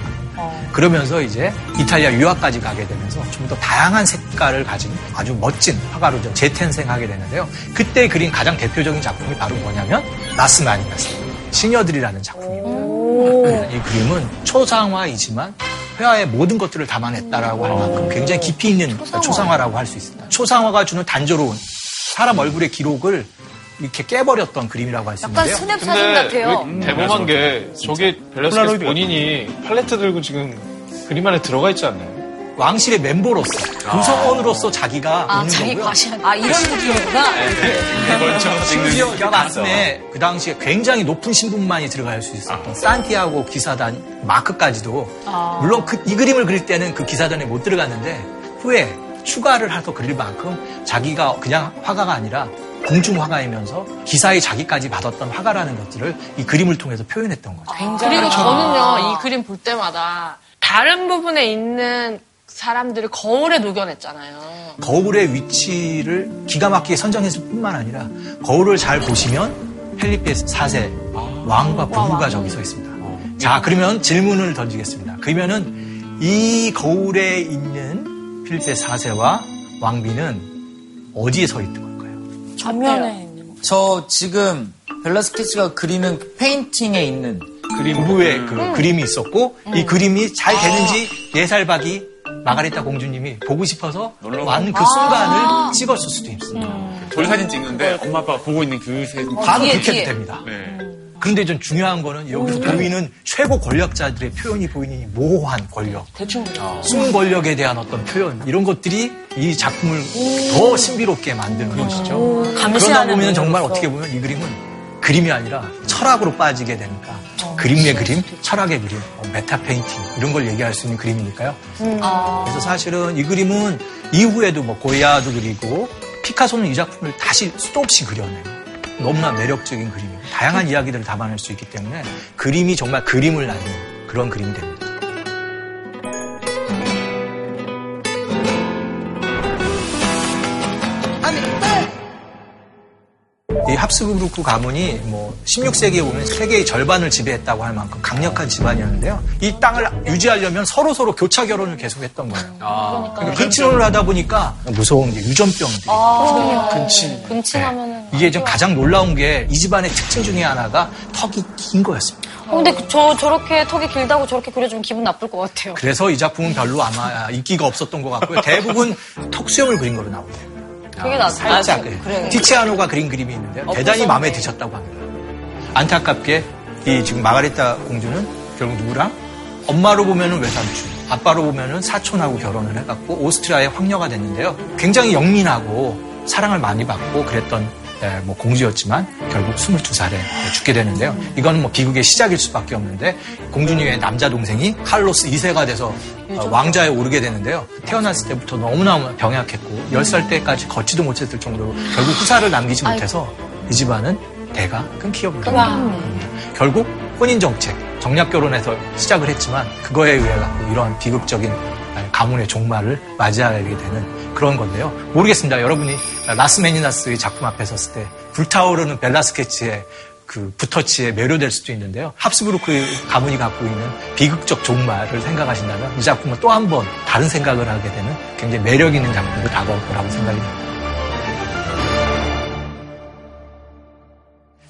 그러면서 이제 이탈리아 유학까지 가게 되면서 좀 더 다양한 색깔을 가진 아주 멋진 화가로 좀 재탄생하게 되는데요. 그때 그린 가장 대표적인 작품이 바로 뭐냐면 라스마니나스 시녀들이라는 작품입니다. 이 그림은 초상화이지만 회화의 모든 것들을 담아냈다라고 할 만큼 굉장히 깊이 있는 초상화라고 할 수 있습니다. 초상화가 주는 단조로운 사람 얼굴의 기록을 이렇게 깨버렸던 그림이라고 할수 약간 있는데요. 스냅 사진 같아요. 왜 대범한 게 저게 벨라스케스 본인이 팔레트 들고 지금 그림 안에 들어가 있지 않나요? 왕실의 멤버로서 구성원으로서 자기가 아, 자기. 과시한. 아, 이런 느낌이구나. 심지어 그 가슴에 그 당시에 굉장히 높은 신분만이 들어갈 수 있었던 산티아고 기사단 마크까지도 물론 그, 이 그림을 그릴 때는 그 기사단에 못 들어갔는데 후에 추가를 해서 그릴 만큼 자기가 그냥 화가가 아니라 공중 화가이면서 기사의 자기까지 받았던 화가라는 것들을 이 그림을 통해서 표현했던 거죠. 그리고 저는요, 이 그림 볼 때마다 다른 부분에 있는 사람들을 거울에 녹여냈잖아요. 거울의 위치를 기가 막히게 선정했을 뿐만 아니라 거울을 잘 보시면 펠리페 4세 왕과 부부가 저기 서 있습니다. 자, 그러면 질문을 던지겠습니다. 그러면은 이 거울에 있는 펠리페 4세와 왕비는 어디에 서 있는 걸까요? 전면에 있는 거. 저 지금 벨라스케스가 그리는 그 painting에 있는 그림 부부의 그 그림이 있었고 이 그림이 잘 되는지 네살 박이 마가리타 공주님이 보고 싶어서 완그 순간을 찍었을 수도 있습니다. 저희 사진 찍는데 엄마 아빠가 보고 있는 그 사진. 바로 뒤에, 그렇게 뒤에. 됩니다. 네. 그런데 좀 중요한 거는 여기서 보이는 최고 권력자들의 표현이 보이는 이 모호한 권력, 대충. 숨은 권력에 대한 어떤 표현 이런 것들이 이 작품을 더 신비롭게 만드는 것이죠. 그러다 보면 정말. 어떻게 보면 이 그림은 그림이 아니라 철학으로 빠지게 되니까 그림의 그림, 철학의 그림, 어, meta painting 이런 걸 얘기할 수 있는 그림이니까요. 그래서 사실은 이 그림은 이후에도 뭐 고야도 그리고 피카소는 이 작품을 다시 수도 없이 그려내요. 너무나 매력적인 그림이고 다양한 이야기들을 담아낼 수 있기 때문에 그림이 정말 그림을 낳는 그런 그림이 됩니다. 이 합스부르크 가문이 뭐 16세기에 보면 세계의 절반을 지배했다고 할 만큼 강력한 집안이었는데요. 이 땅을 유지하려면 서로 서로 교차 결혼을 계속했던 거예요. 그러니까 근친혼을 하다 보니까 무서운 게 유전병들이 근친. 근친하면은. 이게 좀 가장 놀라운 게 이 집안의 특징 중에 하나가 턱이 긴 거였습니다. 어, 근데 그- 저 저렇게 턱이 길다고 저렇게 그려주면 기분 나쁠 것 같아요. 그래서 이 작품은 별로 아마 인기가 없었던 것 같고요. 대부분 턱 수염을 그린 거로 나오네요. 그게 나 살짝 예. 티치아노가 그린 그림이 있는데 요. 대단히 마음에 드셨다고 합니다. 안타깝게 이 지금 마가리타 공주는 결국 누구랑 엄마로 보면은 외삼촌, 아빠로 보면은 사촌하고 결혼을 해갖고 오스트리아의 황녀가 됐는데요. 굉장히 영민하고 사랑을 많이 받고 그랬던 예, 뭐 공주였지만 결국 22살에 죽게 되는데요. 이거는 뭐 비극의 시작일 수밖에 없는데 공주님의 남자 동생이 칼로스 2세가 돼서 어, 왕좌에 오르게 되는데요. 태어났을 때부터 너무나 병약했고 10살 때까지 걷지도 못했을 정도로 결국 후사를 남기지 못해서 이 집안은 대가 끊기어 버립니다. 결국 혼인 정책, 정략 결혼에서 시작을 했지만 그거에 의해 갖고 이런 비극적인 가문의 종말을 맞이하게 되는 그런 건데요. 모르겠습니다. 여러분이 라스 메니나스의 작품 앞에 섰을 때 불타오르는 벨라스케스의 그 붓터치에 매료될 수도 있는데요. 합스부르크 가문이 갖고 있는 비극적 종말을 생각하신다면 이 작품은 또 한 번 다른 생각을 하게 되는 굉장히 매력 있는 작품으로 다가올 거라고 생각이 듭니다.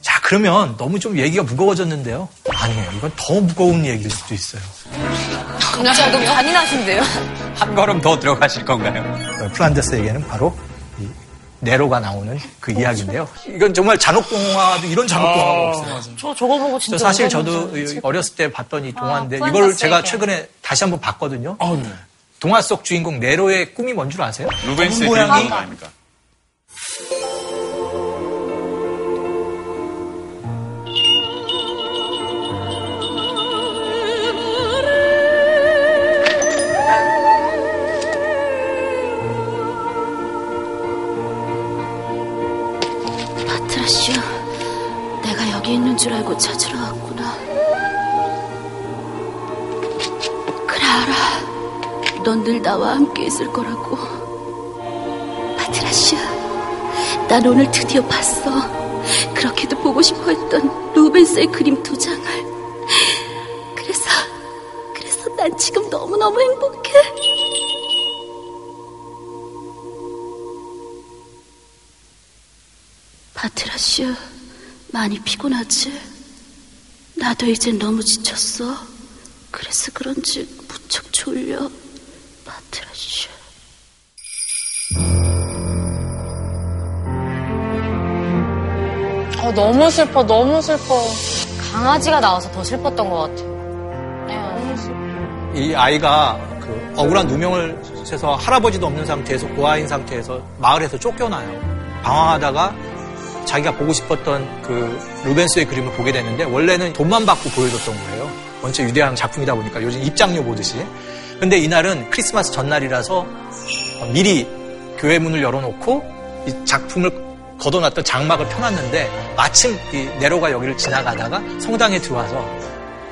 자, 그러면 너무 좀 얘기가 무거워졌는데요. 아니에요. 이건 더 무거운 얘기일 수도 있어요. 갑자기 너무 잔인하신데요? 한 걸음 더 들어가실 건가요? 어, 플란데스에게는 바로 이 네로가 나오는 그 이야기인데요. 이건 정말 잔혹동화도 이런 잔혹동화가 없어요. 저 저거 보고 진짜. 저 사실 저도. 어렸을 때 봤던 이 동화인데 아, 이걸 제가. 최근에 다시 한번 봤거든요. 동화 속 주인공 네로의 꿈이 뭔 줄 아세요? 루벤스의 모양이 아닙니까? 줄 알고 찾으러 왔구나. 그래, 알아. 넌 늘 나와 함께 있을 거라고. 파트라시아, 난 오늘 드디어 봤어. 그렇게도 보고 싶어 했던 루벤스의 그림 도장을. 그래서, 그래서 난 지금 너무너무 행복해. 파트라시아, 많이 피곤하지? 나도 이제 너무 지쳤어. 그래서 그런지 무척 졸려. 파트라시아. 어, 너무 슬퍼, 너무 슬퍼. 강아지가 나와서 더 슬펐던 것 같아요. 이 아이가 그 억울한 누명을 해서 할아버지도 없는 상태에서 고아인 상태에서 마을에서 쫓겨나요. 방황하다가 자기가 보고 싶었던 그 루벤스의 그림을 보게 됐는데 원래는 돈만 받고 보여줬던 거예요. 원체 유대양 작품이다 보니까 요즘 입장료 보듯이. 근데 이날은 크리스마스 전날이라서 미리 교회 문을 열어놓고 이 작품을 걷어놨던 장막을 펴놨는데 마침 이 네로가 여기를 지나가다가 성당에 들어와서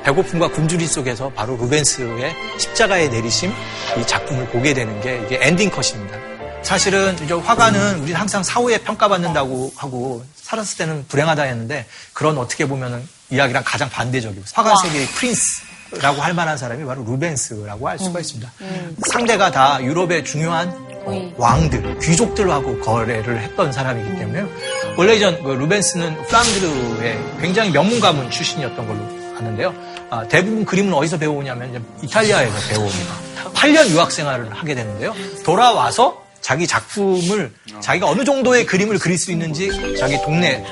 배고픔과 굶주림 속에서 바로 루벤스의 십자가의 내리심 이 작품을 보게 되는 게 이게 ending cut입니다. 사실은 이제 화가는 우리 항상 사후에 평가받는다고 하고 살았을 때는 불행하다 했는데 그런 어떻게 보면은 이야기랑 가장 반대적이고 화가 세계의 prince라고 할 만한 사람이 바로 루벤스라고 할 수가 있습니다. 상대가 다 유럽의 중요한 어, 왕들, 귀족들하고 거래를 했던 사람이기 때문에 원래 이전 그 루벤스는 플랑드르의 굉장히 명문 가문 출신이었던 걸로 아는데요. 아, 대부분 그림은 어디서 배우냐면 이탈리아에서 배웁니다. 8년 유학 생활을 하게 되는데요. 돌아와서 자기 작품을 자기가 어느 정도의 그림을 그릴 수 있는지 자기 동네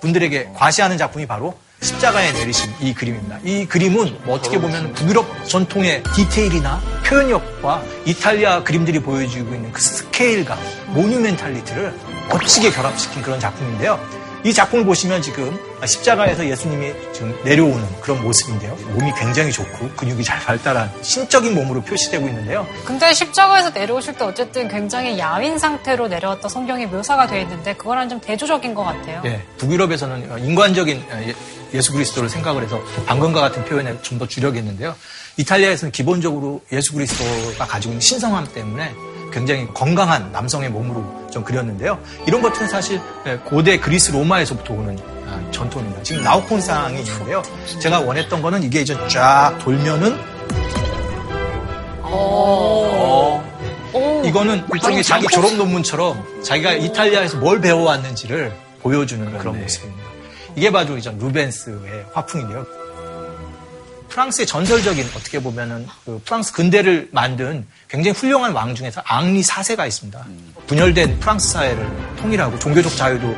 분들에게 과시하는 작품이 바로 십자가에 내리심 이 그림입니다. 이 그림은 뭐 어떻게 보면 북유럽 전통의 디테일이나 표현력과 이탈리아 그림들이 보여주고 있는 그 스케일감, monumentality를 멋지게 결합시킨 그런 작품인데요. 이 작품을 보시면 지금 십자가에서 예수님이 지금 내려오는 그런 모습인데요. 몸이 굉장히 좋고 근육이 잘 발달한 신적인 몸으로 표시되고 있는데요. 근데 십자가에서 내려오실 때 어쨌든 굉장히 야윈 상태로 내려왔다 성경이 묘사가 되어 있는데 그거랑 좀 대조적인 것 같아요. 예, 북유럽에서는 인간적인 예- 예수 그리스도를 생각을 해서 방금과 같은 표현에 좀 더 주력했는데요. 이탈리아에서는 기본적으로 예수 그리스도가 가지고 있는 신성함 때문에 굉장히 건강한 남성의 몸으로 좀 그렸는데요. 이런 것들은 사실 예, 고대 그리스 로마에서부터 오는 아, 전통입니다. 지금 나우콘상이 있는데요. 제가 원했던 거는 이게 이제 쫙 돌면은 이거는 일종의 자기 졸업 논문처럼 자기가 이탈리아에서 뭘 배워왔는지를 보여주는 그런 모습입니다. 이게 바로 이제 루벤스의 화풍인데요. 프랑스의 전설적인 어떻게 보면은 그 프랑스 근대를 만든 굉장히 훌륭한 왕 중에서 앙리 4세가 있습니다. 분열된 프랑스 사회를 통일하고 종교적 자유도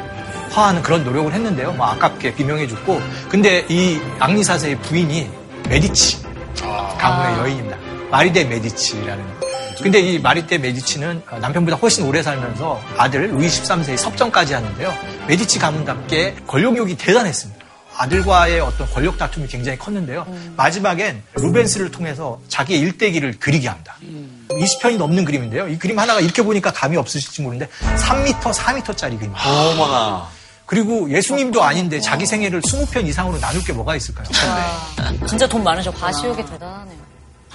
허하는 그런 노력을 했는데요. 뭐 아깝게 비명에 죽고 근데 이 앙리 4세의 부인이 메디치 가문의 여인입니다. 마리데 메디치라는. 근데 이 마리데 메디치는 남편보다 훨씬 오래 살면서 아들 루이 13세의 섭정까지 하는데요. 메디치 가문답게 권력욕이 대단했습니다. 아들과의 어떤 권력 다툼이 굉장히 컸는데요. 마지막엔 루벤스를 통해서 자기의 일대기를 그리게 합니다. 20편이 넘는 그림인데요. 이 그림 하나가 이렇게 보니까 감이 없으실지 모르는데 3m, 4m짜리 그림. 어머나. 그리고 예수님도 아닌데 자기 생애를 20편 이상으로 나눌 게 뭐가 있을까요? 진짜 돈 많으셨구나. 가시욕이 대단하네요.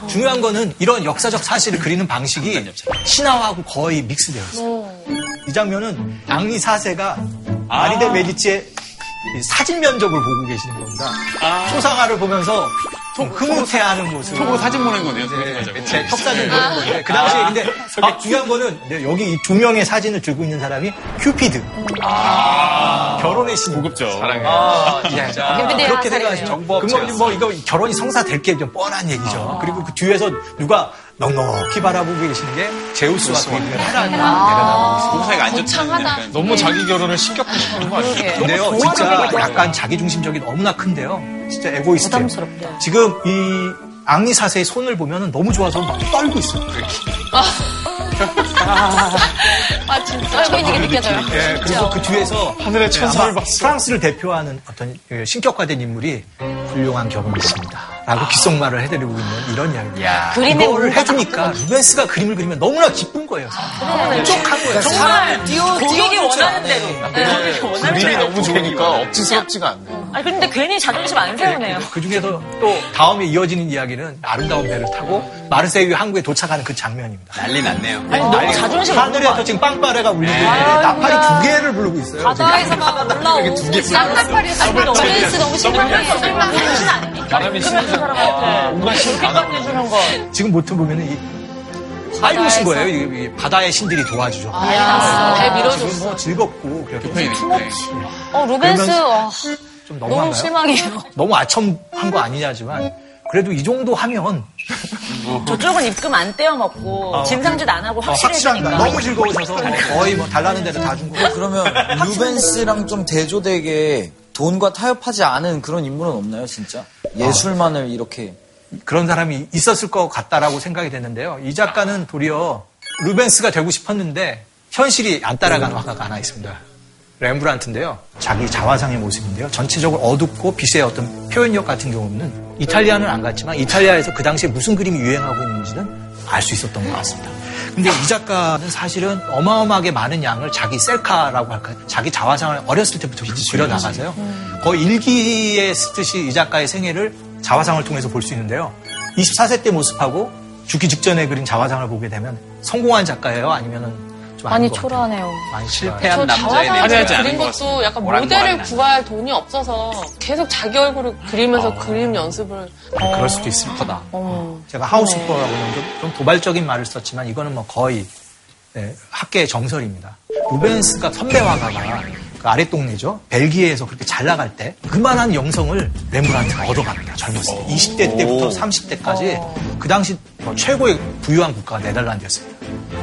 중요한 거는 이런 역사적 사실을 그리는 방식이 신화하고 거의 믹스되어 있어요. 이 장면은 앙리 4세가 마리데 메디치의 이 사진 면접을 보고 계시는 겁니다. 초상화를 보면서 좀 흐뭇해하는 모습. 톡으로 사진 보낸 거네요. 제 턱 사진 보는 건데 그 당시에 근데 아, 중요한 거는 네, 여기 이 두 명의 사진을 들고 있는 사람이 큐피드. 결혼의 신. 고급죠. 사랑해. 아, 진짜. 큐피드의 그렇게 하사래요. 생각하시면 그러면 뭐 이거 결혼이 성사될 게 좀 뻔한 얘기죠. 그리고 그 뒤에서 누가 넉넉히 바라보고 계시는 게 제우스와 그의 헤라가 내려다보고 있습니다. 사이가 안 거창하다. 너무 자기 결혼을 신격화시키는 거 아니에요? 근데요, 진짜 약간 자기중심적이 너무나 큰데요. 진짜 에고이스트예요. 부담스럽다. 지금 이 앙리 사세의 손을 보면 너무 좋아서 막 떨고 있어요. 아, 진짜. 떨고 있는 게 느껴져요. 예, 그리고 그 뒤에서 하늘의 네, 천사를 봤어. 프랑스를 대표하는 어떤 예, 신격화된 인물이 훌륭한 결혼이십니다. 라고 귓속말을 해드리고 있는 이런 이야기입니다. 그림에 이거를 오르가 해주니까 루벤스가 그림을 그리면 너무나 기쁜 거예요. 촉한 거예요. 정말 고객이 원하는 대로. 원하는 그림이 대로. 너무 좋으니까 억지스럽지가 않네. 아니 근데 괜히 자존심 안 세우네요. 그 중에서 또 다음에 이어지는 이야기는 아름다운 배를 타고 마르세유 항구에 도착하는 그 장면입니다. 난리 났네요. 아니 너무 자존심 하늘에서 지금 빵빠레가 울리고 있는데 아유, 나팔이 야. 두 개를 부르고 있어요. 바다에서 막 올라오고 쌍나팔이 로맨스 너무 심각해. 바람이 치는 사람한테 온갖 신을 다 나오는 해주는 거. 지금 모트 보면은 이 빨리오신 거예요. 이, 이 바다의 신들이 도와주죠. 아, 배 밀어줬어. 지금 뭐 즐겁고 그렇게 어, 로맨스, 그러면서 와, 좀 너무 너무한가요? 실망이에요. 너무 아첨한 거 아니냐지만 그래도 이 정도 하면 저쪽은 입금 안 떼어 먹고 어. 진상짓 안 하고 어, 확실해지니까. 확실합니다. 너무 즐거우셔서 거의 뭐 달라는 대로 다 준 거예요. 그러면 루벤스랑 좀 대조되게 돈과 타협하지 않은 그런 인물은 없나요, 진짜? 예술만을 이렇게. 그런 사람이 있었을 것 같다라고 생각이 됐는데요. 이 작가는 도리어 루벤스가 되고 싶었는데 현실이 안 따라가는 화가가 하나 있습니다. 렘브란트인데요. 자기 자화상의 모습인데요. 전체적으로 어둡고 빛의 어떤 표현력 같은 경우는 이탈리아는 안 갔지만 이탈리아에서 그 당시에 무슨 그림이 유행하고 있는지는 알 수 있었던 것 같습니다. 근데 이 작가는 사실은 어마어마하게 많은 양을 자기 셀카라고 할까요? 자기 자화상을 어렸을 때부터 그려나가서요. 거의 일기에 쓰듯이 이 작가의 생애를 자화상을 통해서 볼 수 있는데요. 24세 때 모습하고 죽기 직전에 그린 자화상을 보게 되면 성공한 작가예요? 아니면은 좀 많이? 초라하네요. 많이 실패한 대해 자화상을 그린 것도 약간 모델을. 구할 돈이 없어서 계속 자기 얼굴을 그리면서 그림 연습을. 그럴 수도 있을 거다. 제가 하우스퍼라고는 좀, 좀 도발적인 말을 썼지만 이거는 뭐 거의 네, 학계의 정설입니다. 루벤스가 선배 화가가 그 아랫동네죠. 벨기에에서 그렇게 잘 나갈 때 그만한 영성을 렘브란트가 얻어갑니다. 젊었을 때. 20대 때부터 30대까지 그 당시 뭐 최고의 부유한 국가가 네덜란드였습니다.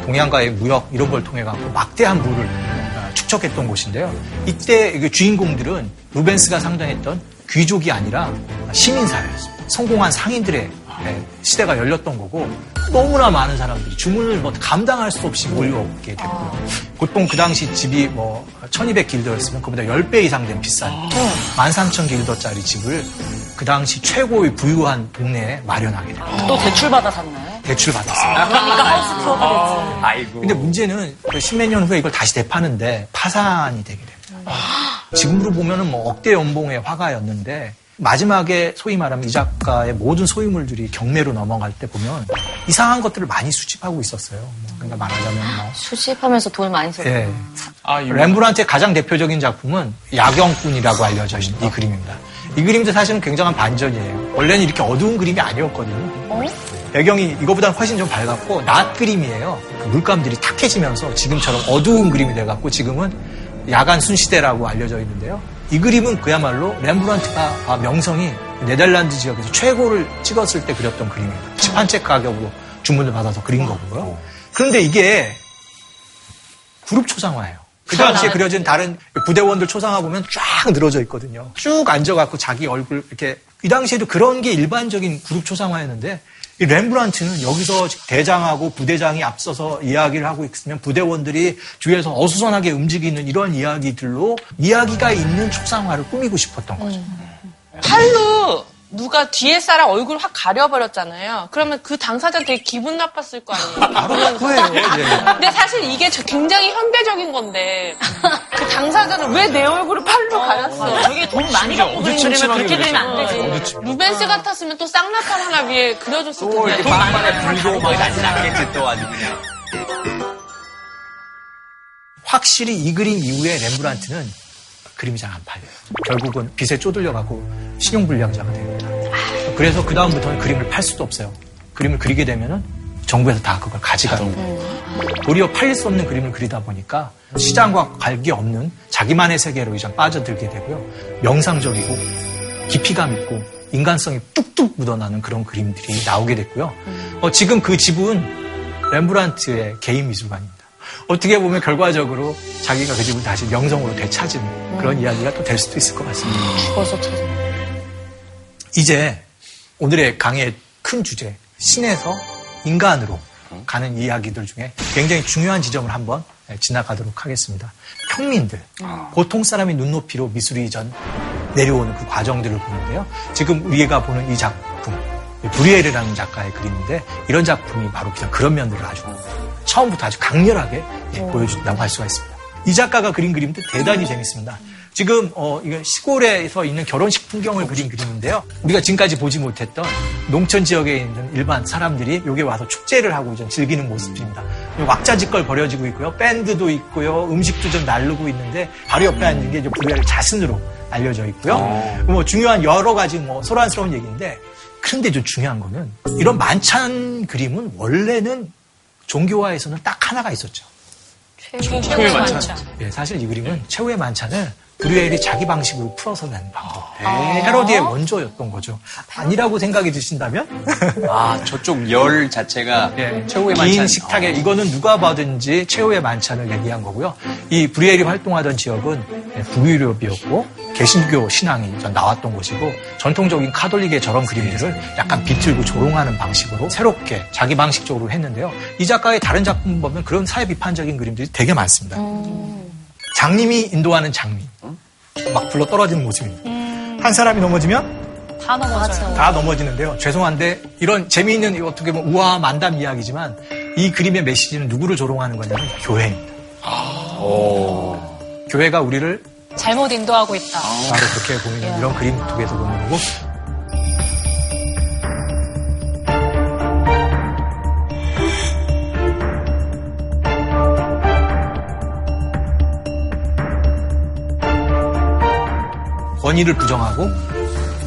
동양과의 무역 이런 걸 통해 갖고 막대한 부를 어, 축적했던 곳인데요. 이때 그 주인공들은 루벤스가 상정했던 귀족이 아니라 시민사회였습니다. 성공한 상인들의 예, 시대가 열렸던 거고 너무나 많은 사람들이 주문을 뭐 감당할 수 없이 몰려오게 됐고요. 보통 그 당시 집이 뭐 1200 길더였으면 그보다 10배 이상 된 비싼 13,000 길더짜리 집을 그 당시 최고의 부유한 동네에 마련하게 됩니다. 또 대출 받아 샀나요? 대출 받았어요. 그러니까 하우스 프로가 됐지. 아이고. 근데 문제는 그 십몇 년 후에 이걸 다시 되파는데 파산이 되게 됩니다. 지금으로 보면은 뭐 억대 연봉의 화가였는데 마지막에 소위 말하면 이 작가의 모든 소유물들이 경매로 넘어갈 때 보면 이상한 것들을 많이 수집하고 있었어요. 뭐 그러니까 말하자면 뭐 수집하면서 돈을 많이 썼어요. 예. 아, 렘브란트의 가장 대표적인 작품은 야경꾼이라고 알려져 있는 이 그림입니다. 이 그림도 사실은 굉장한 반전이에요. 원래는 이렇게 어두운 그림이 아니었거든요. 배경이 이거보다는 훨씬 좀 밝았고 낮 그림이에요. 그 물감들이 탁해지면서 지금처럼 어두운 그림이 돼갖고 지금은 야간 순시대라고 알려져 있는데요. 이 그림은 그야말로 렘브란트가 아, 명성이 네덜란드 지역에서 최고를 찍었을 때 그렸던 그림이에요. 10한채 가격으로 주문을 받아서 그린 거고요. 그런데 이게 그룹 초상화예요. 그 당시에 그려진 다른 부대원들 초상화 보면 쫙 늘어져 있거든요. 쭉 앉아갖고 자기 얼굴 이렇게 이 당시에도 그런 게 일반적인 그룹 초상화였는데 이 렘브란트는 여기서 대장하고 부대장이 앞서서 이야기를 하고 있으면 부대원들이 뒤에서 어수선하게 움직이는 이런 이야기들로 이야기가 있는 초상화를 꾸미고 싶었던 거죠. 팔로 누가 뒤에 사람 얼굴 확 가려버렸잖아요. 그러면 그 당사자 되게 기분 나빴을 거 아니에요. 바로 그거예요. 예. 근데 사실 이게 저- 굉장히 현대적인 건데 그 당사자는 왜 내 얼굴을 팔로 가렸어? 저게 돈 많이 갖고 그린 그림을 그렇게 그리면 안 되지. 루벤스 같았으면 또 쌍나팔 하나 위에 그려줬을 또 텐데. 이렇게 빵빵에 불고 막 난리 났겠지 또 아주 그냥. 확실히 이 그림 이후에 렘브란트는 그림이 잘 안 팔려요. 결국은 빚에 쪼들려가고 신용불량자가 됩니다. 그래서 그 다음부터는 그림을 팔 수도 없어요. 그림을 그리게 되면은 정부에서 다 그걸 가져가는 거예요. 도리어 팔릴 수 없는 그림을 그리다 보니까 시장과 관계 없는 자기만의 세계로 이제 빠져들게 되고요. 명상적이고 깊이감 있고 인간성이 뚝뚝 묻어나는 그런 그림들이 나오게 됐고요. 어, 지금 그 집은 렘브란트의 개인 미술관입니다. 어떻게 보면 결과적으로 자기가 그 집을 다시 명성으로 되찾은 그런 이야기가 또 될 수도 있을 것 같습니다. 죽어서 찾아. 이제 오늘의 강의 큰 주제, 신에서 인간으로 가는 이야기들 중에 굉장히 중요한 지점을 한번 지나가도록 하겠습니다. 평민들, 보통 사람이 눈높이로 미술 이 전 내려오는 그 과정들을 보는데요. 지금 우리가 보는 이 작품, 브리엘이라는 작가의 그림인데 이런 작품이 바로 그냥 그런 면들을 아주 처음부터 아주 강렬하게 예, 보여준다고 할 수가 있습니다. 이 작가가 그린 그림도 대단히 재밌습니다. 지금 어, 이건 시골에서 있는 결혼식 풍경을 그린 그림인데요. 우리가 지금까지 보지 못했던 농촌 지역에 있는 일반 사람들이 여기 와서 축제를 하고 좀 즐기는 모습입니다. 왁자지껄 벌여지고 있고요. 밴드도 있고요. 음식도 좀 나르고 있는데 바로 옆에 앉은 게 이제 불의 자신으로 알려져 있고요. 뭐 중요한 여러 가지 뭐 소란스러운 얘기인데 그런데 좀 중요한 거는 이런 만찬 그림은 원래는 종교화에서는 딱 하나가 있었죠. 최후의 만찬. 예, 사실 이 그림은 최후의 만찬을 브루엘이 자기 방식으로 풀어서 낸 방법. 헤로디의 원조였던 거죠. 아니라고 생각이 드신다면? 아, 저쪽 열 자체가 최후의 긴 만찬. 식탁에 이거는 누가 봐든지 최후의 만찬을 얘기한 거고요. 이 브리엘이 활동하던 지역은 북유럽이었고 개신교 신앙이 전 나왔던 곳이고 전통적인 카톨릭의 저런 그림들을 약간 비틀고 조롱하는 방식으로 새롭게 자기 방식적으로 했는데요. 이 작가의 다른 작품 보면 그런 사회 비판적인 그림들이 되게 많습니다. 장님이 인도하는 장미. 막 불러 떨어지는 모습입니다. 한 사람이 넘어지면 다 넘어져요. 다 넘어지는데요. 죄송한데 이런 재미있는 어떻게 보면 우아한 만담 이야기지만 이 그림의 메시지는 누구를 조롱하는 거냐면 교회입니다. 교회가 우리를 잘못 인도하고 있다. 바로 그렇게 보이는 이런 그림 속에서 보는 거고 권위를 부정하고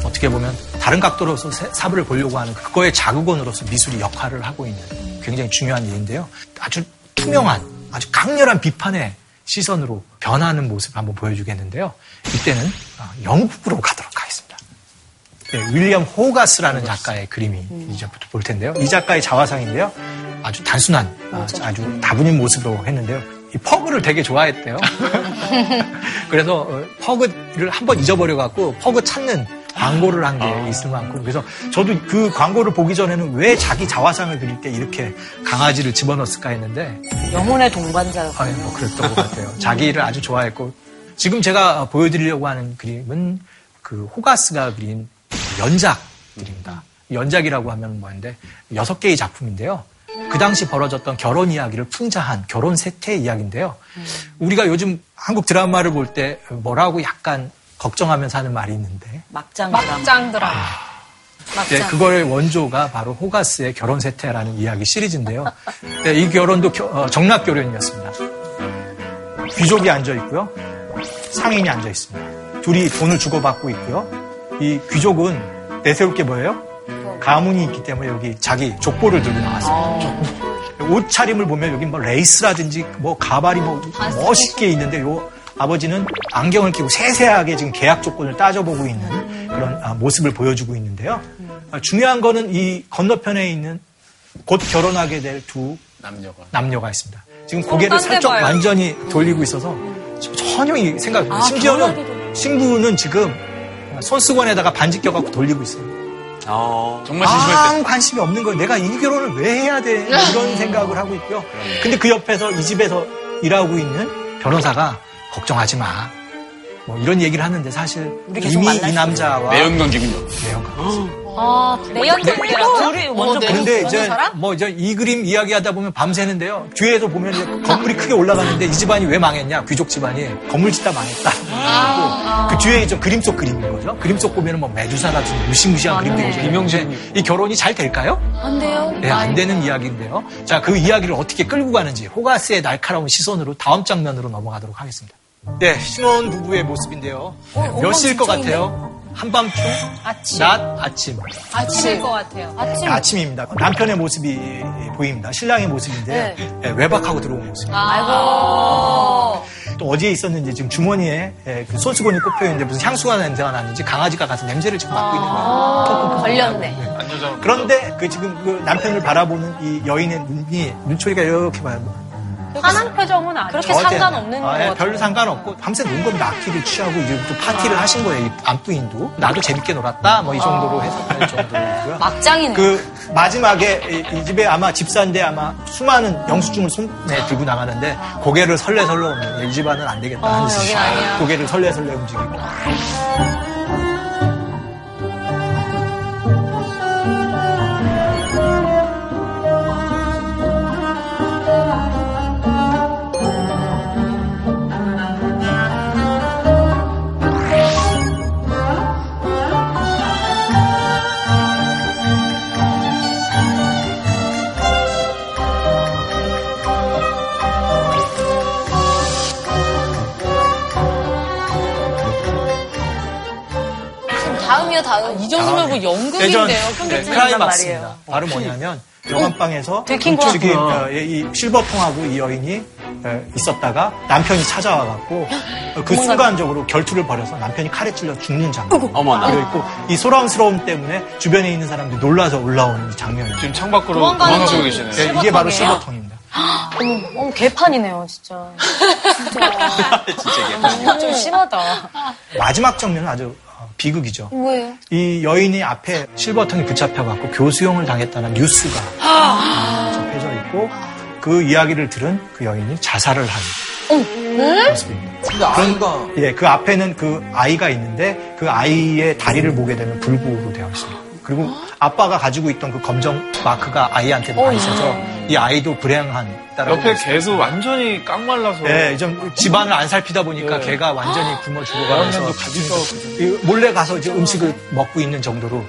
어떻게 보면 다른 각도로서 세- 사부를 보려고 하는 그거의 자극원으로서 미술이 역할을 하고 있는 굉장히 중요한 일인데요. 아주 투명한, 아주 강렬한 비판의 시선으로 변하는 모습을 한번 보여주겠는데요. 이때는 어, 영국으로 가도록 하겠습니다. 네, 윌리엄 호가스라는 작가의 그림이 이제부터 볼 텐데요. 이 작가의 자화상인데요. 아주 단순한, 아, 아주 다분인 모습으로 했는데요. 이 퍼그를 되게 좋아했대요. 그래서 어, 퍼그를 한 번 잊어버려갖고 퍼그 찾는 광고를 한게 있을 만큼 그래서 저도 그 광고를 보기 전에는 왜 자기 자화상을 그릴 때 이렇게 강아지를 집어넣었을까 했는데 영혼의 동반자였고. 아니, 뭐 그랬던 것 같아요. 자기를 아주 좋아했고 지금 제가 보여드리려고 하는 그림은 그 호가스가 그린 연작 그림입니다. 연작이라고 하면 뭐인데 여섯 개의 작품인데요. 그 당시 벌어졌던 결혼 이야기를 풍자한 결혼 세태 이야기인데요. 우리가 요즘 한국 드라마를 볼 때 뭐라고 약간 걱정하면서 하는 말이 있는데 막장 막장 드라마. 네, 그거의 원조가 바로 호가스의 결혼 세태라는 이야기 시리즈인데요. 네, 이 결혼도 겨- 어, 정락 결혼이었습니다. 귀족이 앉아 있고요. 상인이 앉아 있습니다. 둘이 돈을 주고받고 있고요. 이 귀족은 내세울 게 뭐예요? 가문이 있기 때문에 여기 자기 족보를 들고 나왔습니다. 옷차림을 보면 여기 뭐 레이스라든지 뭐 가발이 뭐 멋있게 있는데 요 아버지는 안경을 끼고 세세하게 지금 계약 조건을 따져보고 있는 그런 아, 모습을 보여주고 있는데요. 아, 중요한 거는 이 건너편에 있는 곧 결혼하게 될 두 남녀가. 남녀가 있습니다. 지금 고개를 살짝 봐요. 완전히 돌리고 있어서 전혀 이 생각 안 해요. 심지어는 신부는 지금 손수건에다가 반지 껴갖고 돌리고 있어요. 정말 심심할 때. 아무 관심이 없는 거예요. 내가 이 결혼을 왜 해야 돼? 이런 생각을 하고 있고요. 근데 그 옆에서 이 집에서 일하고 있는 변호사가 걱정하지 마. 뭐 이런 얘기를 하는데 사실 이미 이수 남자와 매연관계군요. 매연관계. 아, 내연관계라고? 둘이 먼저 그런데 보는 이제 사람? 뭐 이제 이 그림 이야기하다 보면 밤새는데요. 뒤에서 보면 이제 건물이 크게 올라가는데 이 집안이 왜 망했냐? 귀족 집안이 건물 짓다 망했다. 그리고 그 뒤에 저 그림 속 그림인 거죠. 그림 속 보면은 뭐 메두사 같은 무시무시한 그림들이 있어요. 김영신. 이 결혼이 잘 될까요? 안 돼요? 네, 안 되는 이야기인데요. 자, 그 이야기를 어떻게 끌고 가는지 호가스의 날카로운 시선으로 다음 장면으로 넘어가도록 하겠습니다. 네, 신혼 부부의 모습인데요. 네, 몇 시일 것 같아요? 한밤중? 아침. 낮? 아침. 아침일 것 같아요. 아침. 아침입니다. 남편의 모습이 보입니다. 신랑의 모습인데 네, 외박하고 들어온 모습. 아이고. 또 어디에 있었는지 지금 주머니에 예, 그 손수건이 꼽혀 있는데 무슨 향수가 냄새가 나는지 강아지가 가서 냄새를 지금 맡고 있는 거예요. 걸렸네. 그런데 그 지금 그 남편을 바라보는 이 여인의 눈이 눈초리가 이렇게 봐요. 화난 표정은 아니에요. 그렇게 저한테- 상관없는 아, 것 예, 같아요. 별로 상관없고 밤새 논 겁니다. 악기를 취하고 이제 또 파티를 하신 거예요. 이 안부인도 나도 재밌게 놀았다. 뭐 이 정도로 해석할 정도고요. 막장이네. 그 마지막에 이, 이 집에 아마 집사인데 아마 수많은 영수증을 손에 들고 나가는데 고개를 설레설레 없는 이 집안은 안 되겠다 하는 듯이 고개를 설레설레 움직이고 전혀 다른. 이 정도면 뭐 연극인데요. 네, 클라이막스입니다. 바로 뭐냐면 여관방에서 저기 같구나. 어, 이 실버통하고 이 여인이 어, 있었다가 남편이 찾아와갖고 어, 그 순간적으로 결투를 벌여서 남편이 칼에 찔려 죽는 장면. 어머나. 되어 있고 이 소란스러움 때문에 주변에 있는 사람들이 놀라서 올라오는 이 장면이. 지금 창밖으로 건 계시네요. 네, 이게 바로? 실버통입니다. 어머, 어머, 개판이네요, 진짜. 진짜 좀 심하다. 마지막 장면은 아주 어, 비극이죠. 뭐예요? 이 여인이 앞에 실버통이 붙잡혀갖고 교수형을 당했다는 뉴스가 어, 접해져 있고 그 이야기를 들은 그 여인이 자살을 하는 모습입니다. 근데 아이가 예, 그 앞에는 그 아이가 있는데 그 아이의 다리를 보게 되면 불구로 되어 있습니다. 그리고 아빠가 가지고 있던 그 검정 마크가 아이한테도 가 있어서 이 아이도 불행한 딸라고 옆에 개도 완전히 깡말라서. 네, 좀 집안을 안 살피다 보니까 네. 개가 완전히 굶어 죽어가면서 몰래 가서 이제 음식을 먹고 있는 정도로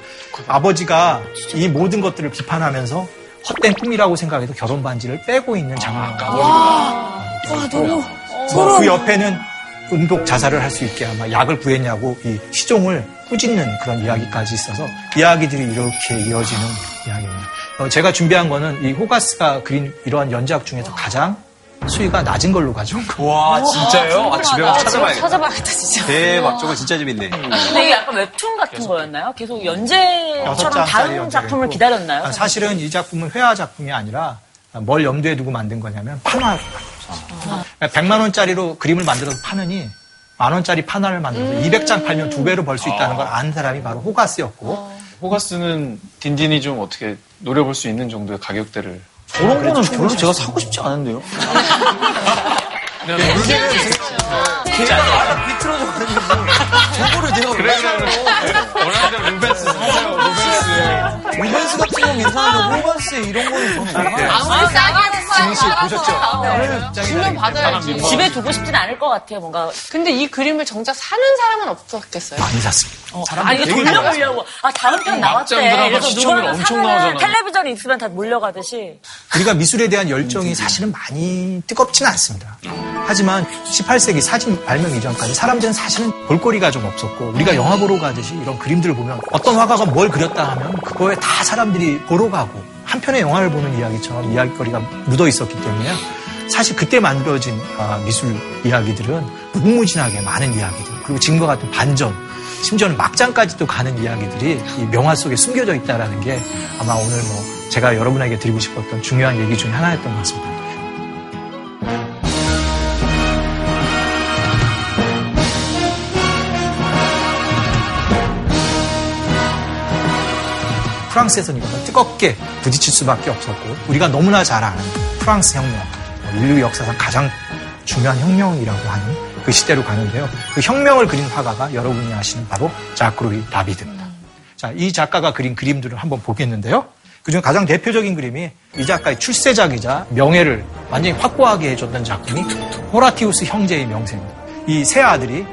아버지가 이 모든 것들을 비판하면서 헛된 꿈이라고 생각해도 결혼 반지를 빼고 있는 장면. 와, 너무 그 옆에는 음독 자살을 할 수 있게 아마 약을 구했냐고 이 시종을 꾸짖는 그런 이야기까지 있어서 이야기들이 이렇게 이어지는 이야기입니다. 어, 제가 준비한 거는 이 호가스가 그린 이러한 연작 중에서 가장 수위가 낮은 걸로 가져온 거. 와, 진짜요? 아, 집에 가서 찾아봐야겠다. 찾아봐야겠다, 진짜. 대박, 저거 진짜 재밌네. 근데 이게 약간 웹툰 같은 거였나요? 계속 연재처럼 장짜리 다른 작품을 있고. 기다렸나요? 아, 사실은 이 작품은 회화 작품이 아니라 뭘 염두에 두고 만든 거냐면 판화. 100만 원짜리로 그림을 만들어서 파느니 만 원짜리 판화를 만들어서 200장 팔면 두 배로 벌 수 있다는 걸 아는 사람이 바로 호가스였고 호가스는 딘딘이 좀 어떻게 노려볼 수 있는 정도의 가격대를. 저런 거는 별로 제가 사고 싶지 않은데요. 그냥 걔가 비틀어져 가는 저거를 내가 왜 사요? 원하는 루벤스 사세요, 루벤스 같은 건 괜찮은데 호반스 이런 거는 저는 왜 사요? 아무리 싸게 하는 지민 씨 보셨죠? 네. 주면 받아야지. 집에 두고 싶진 않을 것 같아요, 뭔가. 근데 이 그림을 정작 사는 사람은 없었겠어요. 많이 샀습니다. 아, 이거 돌려보려고. 아, 다음 편 나왔대. 막장 드라마 그래서 시청률 누가 엄청 나오잖아요. 텔레비전이 있으면 다 몰려가듯이. 우리가 미술에 대한 열정이 사실은 많이 뜨겁지는 않습니다. 하지만 18세기 사진 발명 이전까지 사람들은 사실은 볼거리가 좀 없었고 우리가 영화 보러 가듯이 이런 그림들을 보면 어떤 화가가 뭘 그렸다 하면 그거에 다 사람들이 보러 가고 한 편의 영화를 보는 이야기처럼 이야기거리가 묻어 있었기 때문에 사실 그때 만들어진 아, 미술 이야기들은 무궁무진하게 많은 이야기들 그리고 지금과 같은 반전 심지어는 막장까지도 가는 이야기들이 이 명화 속에 숨겨져 있다라는 게 아마 오늘 뭐 제가 여러분에게 드리고 싶었던 중요한 얘기 중에 하나였던 것 같습니다. 프랑스에서는 이거는 뜨겁게 부딪힐 수밖에 없었고 우리가 너무나 잘 아는 프랑스 혁명, 인류 역사상 가장 중요한 혁명이라고 하는 그 시대로 가는데요. 그 혁명을 그린 화가가 여러분이 아시는 바로 자크로이 다비드입니다. 자, 이 작가가 그린 그림들을 한번 보겠는데요. 그중 가장 대표적인 그림이 이 작가의 출세작이자 명예를 완전히 확고하게 해줬던 작품이 호라티우스 형제의 명세입니다. 이 세 아들이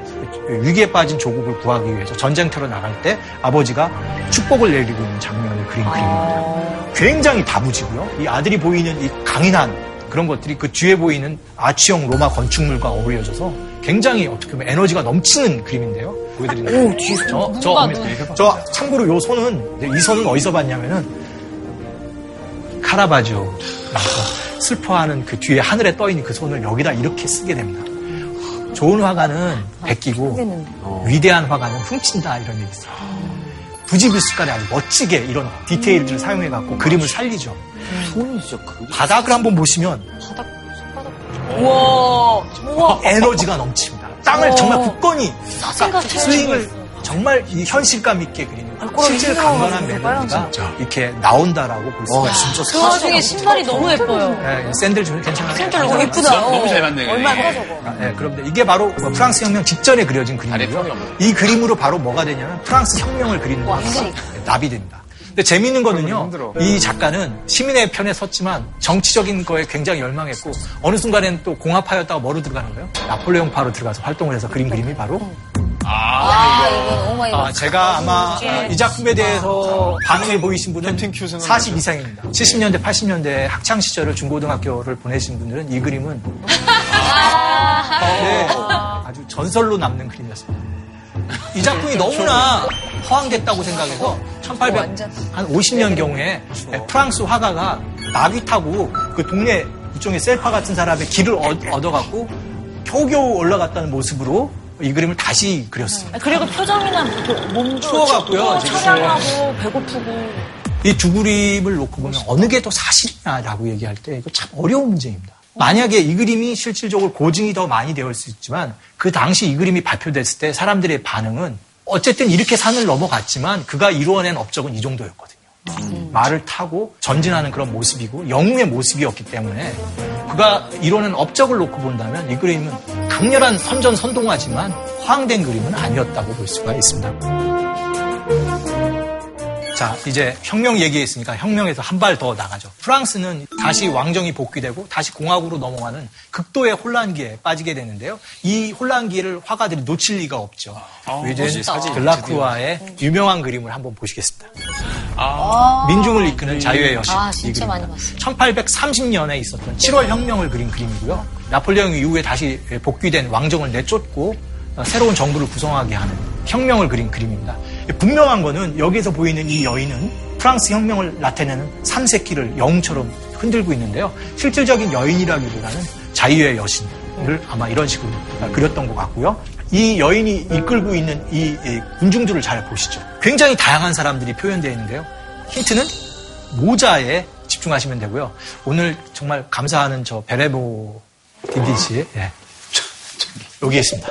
위기에 빠진 조국을 구하기 위해서 전쟁터로 나갈 때 아버지가 축복을 내리고 있는 장면을 그린 그림입니다. 굉장히 다부지고요. 이 아들이 보이는 이 강인한 그런 것들이 그 뒤에 보이는 아치형 로마 건축물과 어우러져서 굉장히 어떻게 보면 에너지가 넘치는 그림인데요. 보여드리는 오, 뒤에서 저, 저, 저 참고로 요 손은 이 손은 어디서 봤냐면은 카라바조 슬퍼하는 그 뒤에 하늘에 떠 있는 그 손을 여기다 이렇게 쓰게 됩니다. 좋은 화가는 베끼고 위대한 화가는 훔친다 이런 얘기 있어요. 부지불식간에 아주 멋지게 이런 디테일들을 사용해 갖고 그림을 살리죠. 손이 진짜 그 바닥을 한번 보시면 우와. 우와. 에너지가 넘칩니다. 땅을 정말 굳건히 스윙을 정말 이 현실감 있게 그리 는 실질 강건한 멜로디가 이렇게 나온다라고 볼 수가 있습니다. 그 와중에 신발이 너무 예뻐요. 네, 샌들 좀 괜찮아요. 샌들 너무 예쁘다. 너무 잘 맞네. 얼마나 커 저거. 아, 네, 그런데 이게 바로 뭐 프랑스 혁명 직전에 그려진 그림이고요. 이 그림으로 바로 뭐가 되냐면 프랑스 혁명을 그리는 거가 나비됩니다. 근데 재미있는 거는요. 이 작가는 시민의 편에 섰지만 정치적인 거에 굉장히 열망했고 어느 순간에는 또 공화파였다가 뭐로 들어가는 거예요? 나폴레옹파로 들어가서 활동을 해서 그린 그림이 바로 아, 이거. 많이 아, 제가 아마 아, 이 작품에 대해서 반응을 보이신 분은 캡틴 큐 생각나죠? 40 이상입니다. 70년대, 80년대 학창 시절을 중고등학교를 보내신 분들은 이 그림은 네, 아주 전설로 남는 그림이었습니다. 이 작품이 너무나 허황됐다고 생각해서 1800, 한 50년 경우에 프랑스 화가가 나귀 타고 그 동네 일종의 셀파 같은 사람의 길을 얻- 얻어갖고 겨우겨우 올라갔다는 모습으로 이 그림을 다시 그렸어요. 그리고 표정이나 그 몸도 추워갖고요. 처량하고 배고프고 이 두 그림을 놓고 보면 어느 게 더 사실이냐라고 얘기할 때 이거 참 어려운 문제입니다. 만약에 이 그림이 실질적으로 고증이 더 많이 되어 있을 수 있지만 그 당시 이 그림이 발표됐을 때 사람들의 반응은 어쨌든 이렇게 산을 넘어갔지만 그가 이루어낸 업적은 이 정도였거든요. 말을 타고 전진하는 그런 모습이고 영웅의 모습이었기 때문에 그가 이루어낸 업적을 놓고 본다면 이 그림은 강렬한 선전 선동하지만 허황된 그림은 아니었다고 볼 수가 있습니다. 자, 이제 혁명 얘기했으니까 혁명에서 한 발 더 나가죠. 프랑스는 다시 왕정이 복귀되고 다시 공화국으로 넘어가는 극도의 혼란기에 빠지게 되는데요. 이 혼란기를 화가들이 놓칠 리가 없죠. 멋지, 사진. 들라크루아의 유명한 그림을 한번 보시겠습니다. 아. 민중을 이끄는 자유의 여신. 아, 이 진짜. 많이 봤어요. 1830년에 있었던 7월 혁명을 그린 그림이고요. 나폴레옹 이후에 다시 복귀된 왕정을 내쫓고 어, 새로운 정부를 구성하게 하는 혁명을 그린 그림입니다. 분명한 거는 여기에서 보이는 이 여인은 프랑스 혁명을 나타내는 삼색기를 영웅처럼 흔들고 있는데요. 실질적인 여인이라기보다는 자유의 여신을 아마 이런 식으로 그렸던 것 같고요. 이 여인이 이끌고 있는 이이 군중들을 잘 보시죠. 굉장히 다양한 사람들이 표현되어 있는데요. 힌트는 모자에 집중하시면 되고요. 오늘 정말 감사하는 저 베레모 딘딘 씨, 예. 저, 여기 있습니다.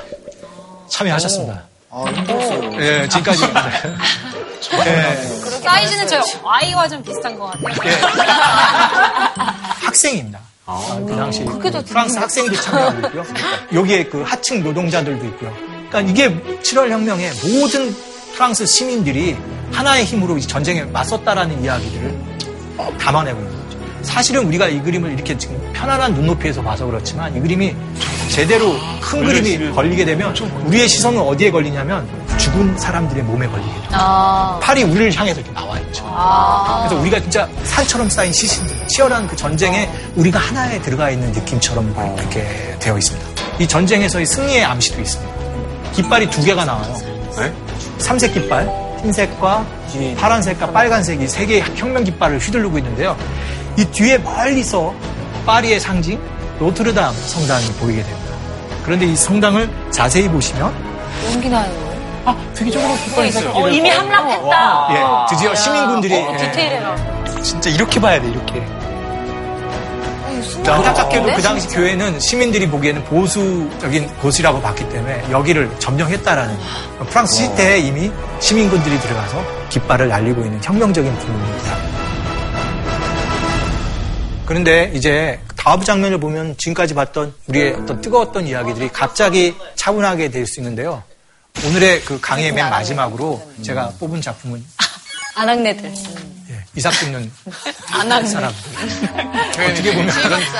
참여하셨습니다. 아, 힘들었어요. 예, 지금까지. 예, 사이즈는 저희 아이와 좀 비슷한 것 같아요. 학생입니다. 아, 그 당시 그게 더 프랑스 학생도 참여하고 있고요. 여기에 그 하층 노동자들도 있고요. 그러니까 이게 7월 혁명에 모든 프랑스 시민들이 하나의 힘으로 이 전쟁에 맞섰다라는 이야기들을 담아내고 있는 거죠. 사실은 우리가 이 그림을 이렇게 지금 편안한 눈높이에서 봐서 그렇지만 이 그림이 제대로 큰 그림이 걸리게 되면 우리의 시선은 어디에 걸리냐면 죽은 사람들의 몸에 걸리게 돼요. 아. 팔이 우리를 향해서 이렇게 나와 있죠. 그래서 우리가 진짜 산처럼 쌓인 시신들, 치열한 그 전쟁에 우리가 하나에 들어가 있는 느낌처럼 이렇게 되어 있습니다. 이 전쟁에서의 승리의 암시도 있습니다. 깃발이 두 개가 나와요. 삼색 깃발, 흰색과 파란색과 빨간색이 세 개의 혁명 깃발을 휘두르고 있는데요. 이 뒤에 멀리서 파리의 상징 노트르담 성당이 보이게 됩니다. 그런데 이 성당을 자세히 보시면 용기 나요. 아, 되게적으로 깃발이 있어요. 어, 이미 함락했다. 예, 드디어 시민군들이 어, 예, 디테일해라. 진짜 이렇게 봐야 돼, 이렇게. 안타깝게도 그 당시 교회는 시민들이 보기에는 보수적인 곳이라고 봤기 때문에 여기를 점령했다라는 프랑스 시대에 이미 시민군들이 들어가서 깃발을 날리고 있는 혁명적인 부분입니다. 그런데 이제 다음 장면을 보면 지금까지 봤던 우리의 어떤 뜨거웠던 이야기들이 갑자기 차분하게 될 수 있는데요. 오늘의 그 강의의 맨 마지막으로 제가 뽑은 작품은 아낙네들. 예, 이삭 죽는 아낙네. 사람들. 표현이 어떻게 보면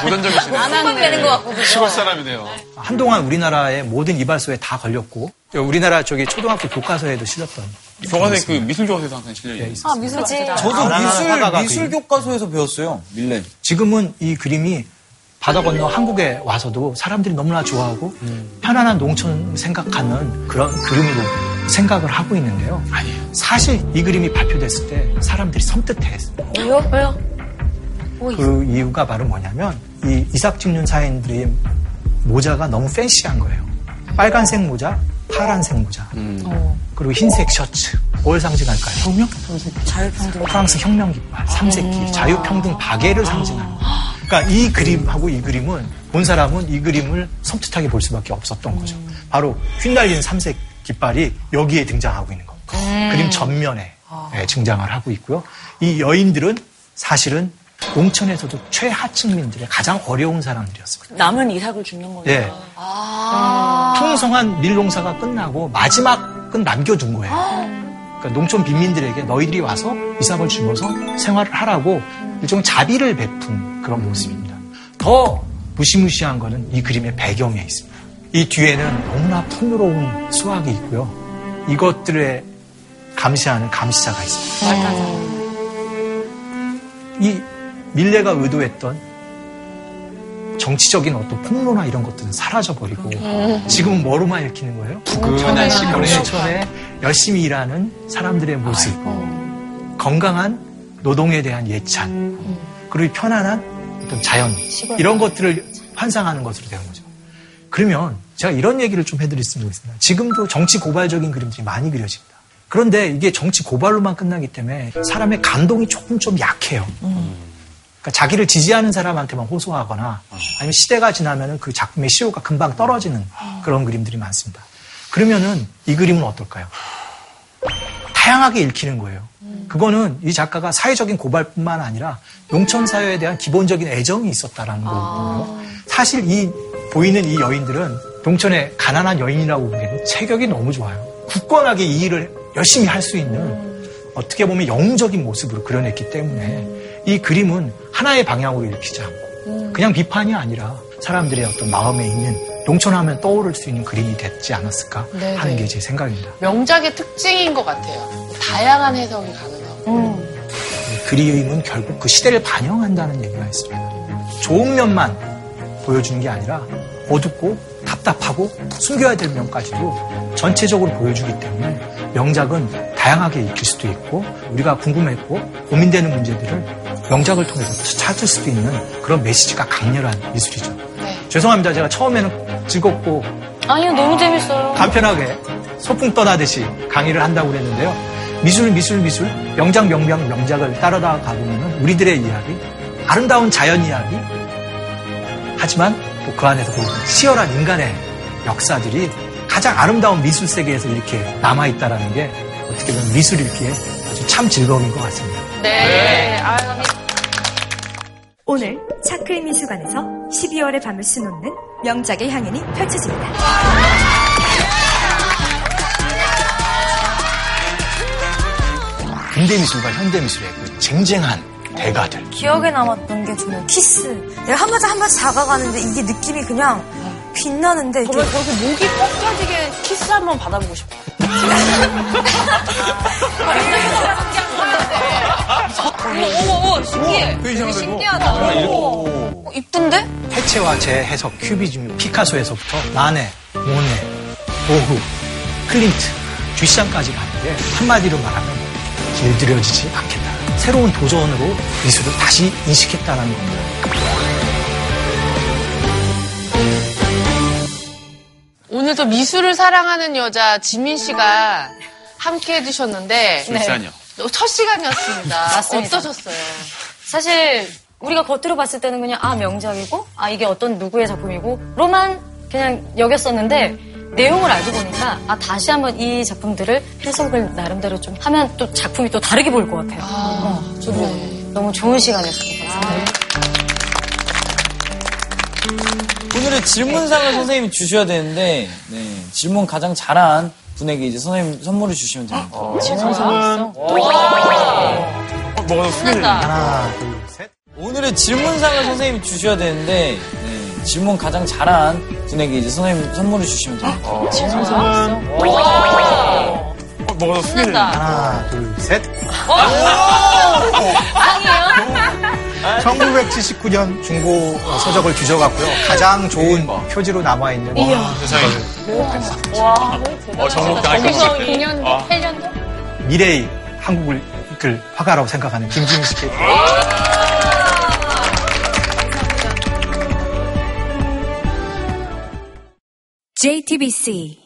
고전적이시네요. 아낙네는 것 같거든요. 시골 사람이네요. 한동안 우리나라의 모든 이발소에 다 걸렸고 우리나라 저기 초등학교 교과서에도 실렸던 교과서에 그 미술 교과서에서 항상 실려 있어요. 아, 미술. 저도 가난한 미술, 미술 그- 교과서에서 배웠어요. 밀레. 지금은 이 그림이 바다 건너 한국에 와서도 사람들이 너무나 좋아하고 편안한 농촌 생각하는 그런 그림으로 생각을 하고 있는데요. 사실 이 그림이 발표됐을 때 사람들이 섬뜩해했어요. 왜요? 왜요? 그 이유가 바로 뭐냐면 이 이삭 찍는 사인들의 모자가 너무 팬시한 거예요. 빨간색 모자, 파란색 모자, 그리고 흰색 셔츠. 뭘 상징할까요? 혁명? 자유평등. 프랑스 혁명 깃발, 삼색기, 자유평등 박애를 상징하는 거예요. 그러니까 이 그림하고 이 그림은 본 사람은 이 그림을 섬뜩하게 볼 수밖에 없었던 거죠. 바로 휘날린 삼색 깃발이 여기에 등장하고 있는 겁니다. 그림 전면에 예, 등장을 하고 있고요. 이 여인들은 사실은 농촌에서도 최하층민들의 가장 어려운 사람들이었습니다. 남은 이삭을 죽는 거죠. 예. 풍성한 밀농사가 끝나고 마지막은 남겨둔 거예요. 그러니까 농촌 빈민들에게 너희들이 와서 이삭을 주면서 생활을 하라고 일종의 자비를 베푼 그런 모습입니다. 더 무시무시한 거는 이 그림의 배경에 있습니다. 이 뒤에는 너무나 풍요로운 수확이 있고요. 이것들에 감시하는 감시자가 있습니다. 이 밀레가 의도했던 정치적인 어떤 폭로나 이런 것들은 사라져버리고 음. 지금은 뭐로만 읽히는 거예요? 푸근한 시골에. 열심히 일하는 사람들의 모습, 건강한 노동에 대한 예찬, 그리고 편안한 어떤 자연 이런 것들을 환상하는 것으로 되는 거죠. 그러면 제가 이런 얘기를 좀 해드릴 수 있습니다. 지금도 정치 고발적인 그림들이 많이 그려집니다. 그런데 이게 정치 고발로만 끝나기 때문에 사람의 감동이 조금 좀 약해요. 그러니까 자기를 지지하는 사람한테만 호소하거나 아니면 시대가 지나면 그 작품의 시효가 금방 떨어지는 그런 그림들이 많습니다. 그러면은 이 그림은 어떨까요? 다양하게 읽히는 거예요. 그거는 이 작가가 사회적인 고발뿐만 아니라 농촌 사회에 대한 기본적인 애정이 있었다라는 거고요. 사실 이 보이는 이 여인들은 농촌의 가난한 여인이라고 보기에는 체격이 너무 좋아요. 굳건하게 이 일을 열심히 할 수 있는 어떻게 보면 영웅적인 모습으로 그려냈기 때문에 이 그림은 하나의 방향으로 읽히지 않고 그냥 비판이 아니라 사람들의 어떤 마음에 있는 농촌하면 떠오를 수 있는 그림이 됐지 않았을까 네네. 하는 게 제 생각입니다. 명작의 특징인 것 같아요. 다양한 해석이 가능 이 그림은 결국 그 시대를 반영한다는 얘기가 있습니다. 좋은 면만 보여주는 게 아니라 어둡고 답답하고 숨겨야 될 면까지도 전체적으로 보여주기 때문에 명작은 다양하게 읽힐 수도 있고 우리가 궁금했고 고민되는 문제들을 명작을 통해서 찾을 수도 있는 그런 메시지가 강렬한 미술이죠. 죄송합니다. 제가 처음에는 즐겁고 아니요, 너무 재밌어요. 간편하게 소풍 떠나듯이 강의를 한다고 그랬는데요. 미술, 미술, 미술, 명작, 명명, 명작을 따라다 가보면 우리들의 이야기, 아름다운 자연 이야기, 하지만 또 그 안에서 치열한 인간의 역사들이 가장 아름다운 미술 세계에서 이렇게 남아있다라는 게 어떻게 보면 미술 읽기에 아주 참 즐거움인 것 같습니다. 네. 아유, 오늘 차클의 미술관에서 12월의 밤을 수놓는 명작의 향연이 펼쳐집니다. 근대 미술과 현대 미술의 그 쟁쟁한 대가들. 기억에 남았던 게 저는 키스. 내가 한 발짝 한 발짝 다가가는데 이게 느낌이 그냥 빛나는데. 저는 저렇게 목이 뻑 터지게 키스 한번 받아보고 싶어요. 어머, 어머, 신기해. 되게 신기하다. 어, 이쁜데? 해체와 재해석, 큐비즘, 피카소에서부터 마네, 모네, 고흐, 클림트, 뒤샹까지 가는데 한마디로 말하면 길들여지지 않겠다. 새로운 도전으로 미술을 다시 인식했다는 겁니다. 오늘도 미술을 사랑하는 여자 지민 씨가 함께 해주셨는데 술사녀. 첫 시간이었습니다. 맞습니다. 어떠셨어요? 사실 우리가 겉으로 봤을 때는 그냥 아 명작이고 아 이게 어떤 누구의 작품이고로만 그냥 여겼었는데 내용을 알고 보니까 아 다시 한번 이 작품들을 해석을 나름대로 좀 하면 또 작품이 또 다르게 보일 것 같아요. 어, 좋네. 너무 좋은 시간이었습니다. 오늘은 질문상을 선생님이 주셔야 되는데 네, 질문 가장 잘한 분에게 이제 선생님 선물을 주시면 됩니다. 질문상은 뭐가 수빈이 하나, 둘, 셋. 오늘의 질문상을 선생님이 주셔야 되는데 네, 질문 가장 잘한 분에게 이제 선생님 선물을 주시면 됩니다. 질문상은 뭐가 수빈이 하나, 둘, 셋. 아니에요? 1979년 중고 서적을 뒤져갖고요. 가장 좋은 표지로 남아있는 세상에. 와, 어, 정목 다. 거기서 아. 2년, 8년도? 미래의 한국을 이끌 화가라고 생각하는 김지민 씨 JTBC